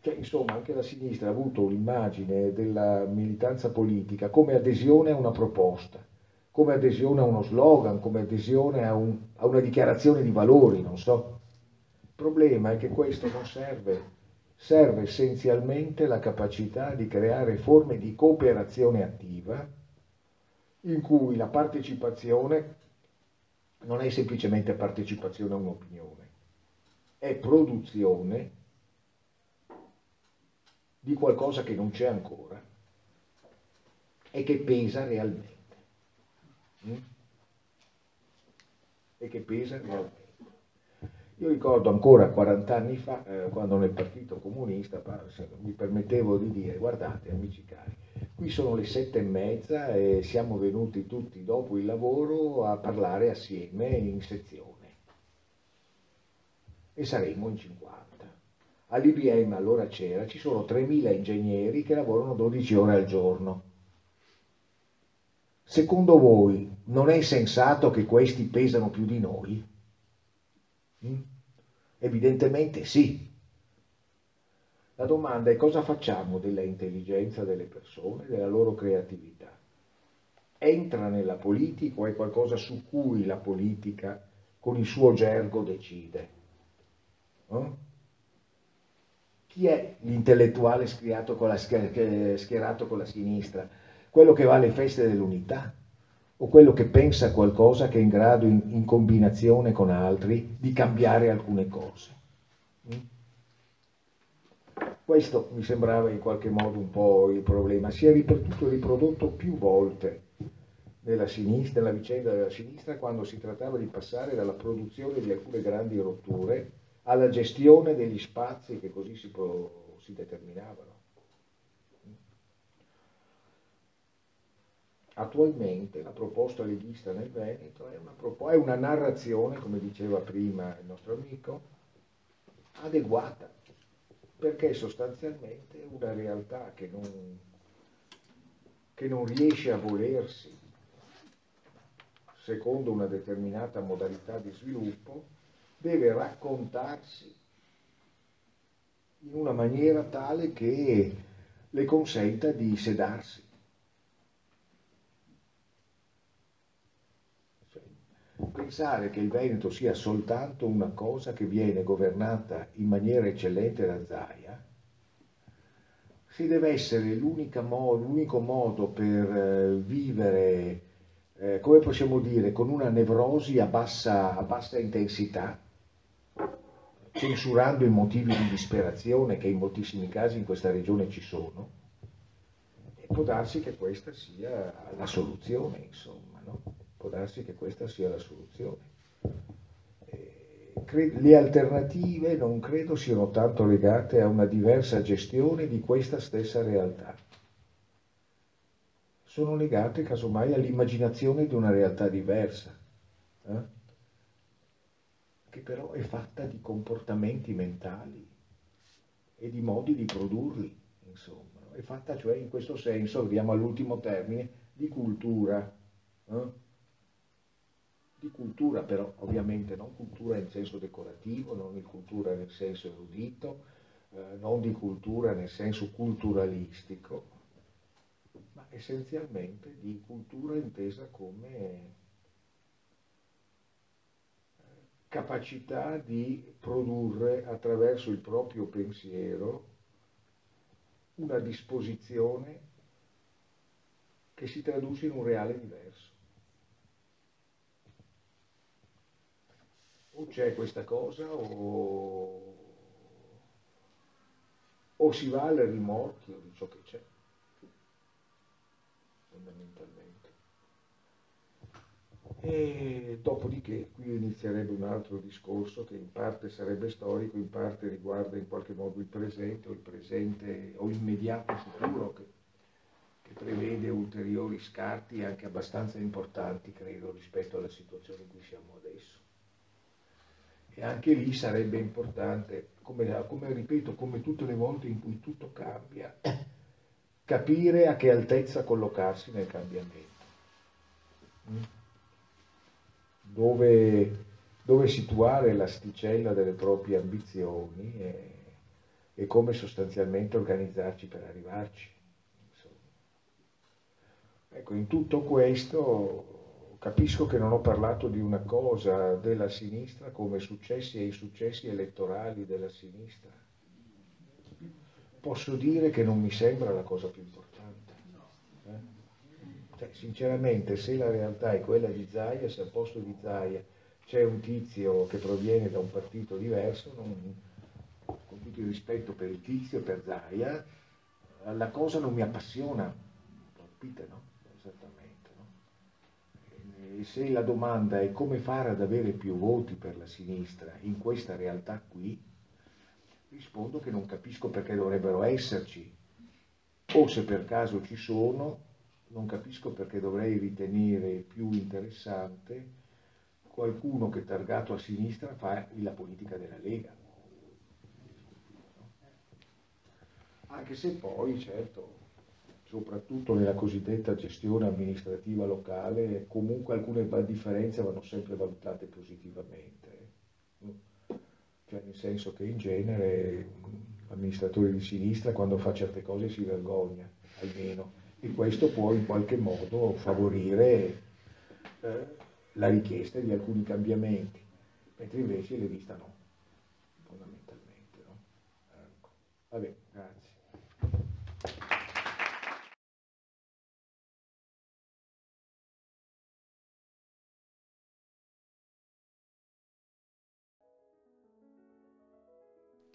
Cioè, insomma, anche la sinistra ha avuto l'immagine della militanza politica come adesione a una proposta, come adesione a uno slogan, come adesione a, un, a una dichiarazione di valori, non so. Il problema è che questo non serve, serve essenzialmente la capacità di creare forme di cooperazione attiva in cui la partecipazione non è semplicemente partecipazione a un'opinione, è produzione di qualcosa che non c'è ancora e che pesa realmente. Mm? E che pesa realmente. Io ricordo ancora 40 anni fa, eh, quando nel Partito Comunista mi permettevo di dire, guardate amici cari, qui sono le sette e mezza e siamo venuti tutti dopo il lavoro a parlare assieme in sezione. E saremo in 50. All'IBM allora c'era, ci sono 3.000 ingegneri che lavorano 12 ore al giorno. Secondo voi non è sensato che questi pesano più di noi? Mm? Evidentemente sì. La domanda è cosa facciamo della intelligenza delle persone, della loro creatività? Entra nella politica o è qualcosa su cui la politica con il suo gergo decide? Eh? Chi è l'intellettuale schierato con la sinistra? Quello che va alle feste dell'unità? O quello che pensa qualcosa che è in grado, in, in combinazione con altri, di cambiare alcune cose. Mm? Questo mi sembrava in qualche modo un po' il problema. Si è ripetuto e riprodotto più volte nella, sinistra, nella vicenda della sinistra quando si trattava di passare dalla produzione di alcune grandi rotture alla gestione degli spazi che così si, pro, si determinavano. Attualmente la proposta leghista nel Veneto è una, è una narrazione, come diceva prima il nostro amico, adeguata, perché sostanzialmente è una realtà che non, che non riesce a volersi secondo una determinata modalità di sviluppo, deve raccontarsi in una maniera tale che le consenta di sedarsi pensare che il Veneto sia soltanto una cosa che viene governata in maniera eccellente da Zaia, si deve essere modo, l'unico modo per eh, vivere, eh, come possiamo dire, con una nevrosi a bassa, a bassa intensità, censurando i motivi di disperazione che in moltissimi casi in questa regione ci sono, e può darsi che questa sia la soluzione, insomma. No? Può darsi che questa sia la soluzione. Le alternative non credo siano tanto legate a una diversa gestione di questa stessa realtà. Sono legate casomai all'immaginazione di una realtà diversa, eh? che però è fatta di comportamenti mentali e di modi di produrli, insomma. È fatta cioè in questo senso, arriviamo all'ultimo termine, di cultura. Eh? Di cultura però ovviamente non cultura in senso decorativo, non di cultura nel senso erudito, eh, non di cultura nel senso culturalistico, ma essenzialmente di cultura intesa come eh, capacità di produrre attraverso il proprio pensiero una disposizione che si traduce in un reale diverso. O c'è questa cosa o, o si va al rimorchio di ciò che c'è, fondamentalmente. E dopodiché qui inizierebbe un altro discorso che in parte sarebbe storico, in parte riguarda in qualche modo il presente o il presente o immediato futuro che, che prevede ulteriori scarti anche abbastanza importanti, credo, rispetto alla situazione in cui siamo adesso. E anche lì sarebbe importante, come, come ripeto, come tutte le volte in cui tutto cambia, capire a che altezza collocarsi nel cambiamento. Mm? Dove, dove situare l'asticella delle proprie ambizioni e, e, come sostanzialmente organizzarci per arrivarci. Insomma. Ecco, in tutto questo Capisco che non ho parlato di una cosa della sinistra come successi e insuccessi elettorali della sinistra. Posso dire che non mi sembra la cosa più importante. Eh? Cioè, sinceramente, se la realtà è quella di Zaia, se al posto di Zaia c'è un tizio che proviene da un partito diverso, non, con tutto il rispetto per il tizio e per Zaia, la cosa non mi appassiona, capite no? Se la domanda è come fare ad avere più voti per la sinistra in questa realtà qui, rispondo che non capisco perché dovrebbero esserci, o se per caso ci sono, non capisco perché dovrei ritenere più interessante qualcuno che targato a sinistra fa la politica della Lega. Anche se poi, certo, soprattutto nella cosiddetta gestione amministrativa locale, comunque alcune differenze vanno sempre valutate positivamente. Cioè nel senso che in genere l'amministratore di sinistra quando fa certe cose si vergogna, almeno, e questo può in qualche modo favorire eh, la richiesta di alcuni cambiamenti, mentre invece le vista no, fondamentalmente. No? Ecco.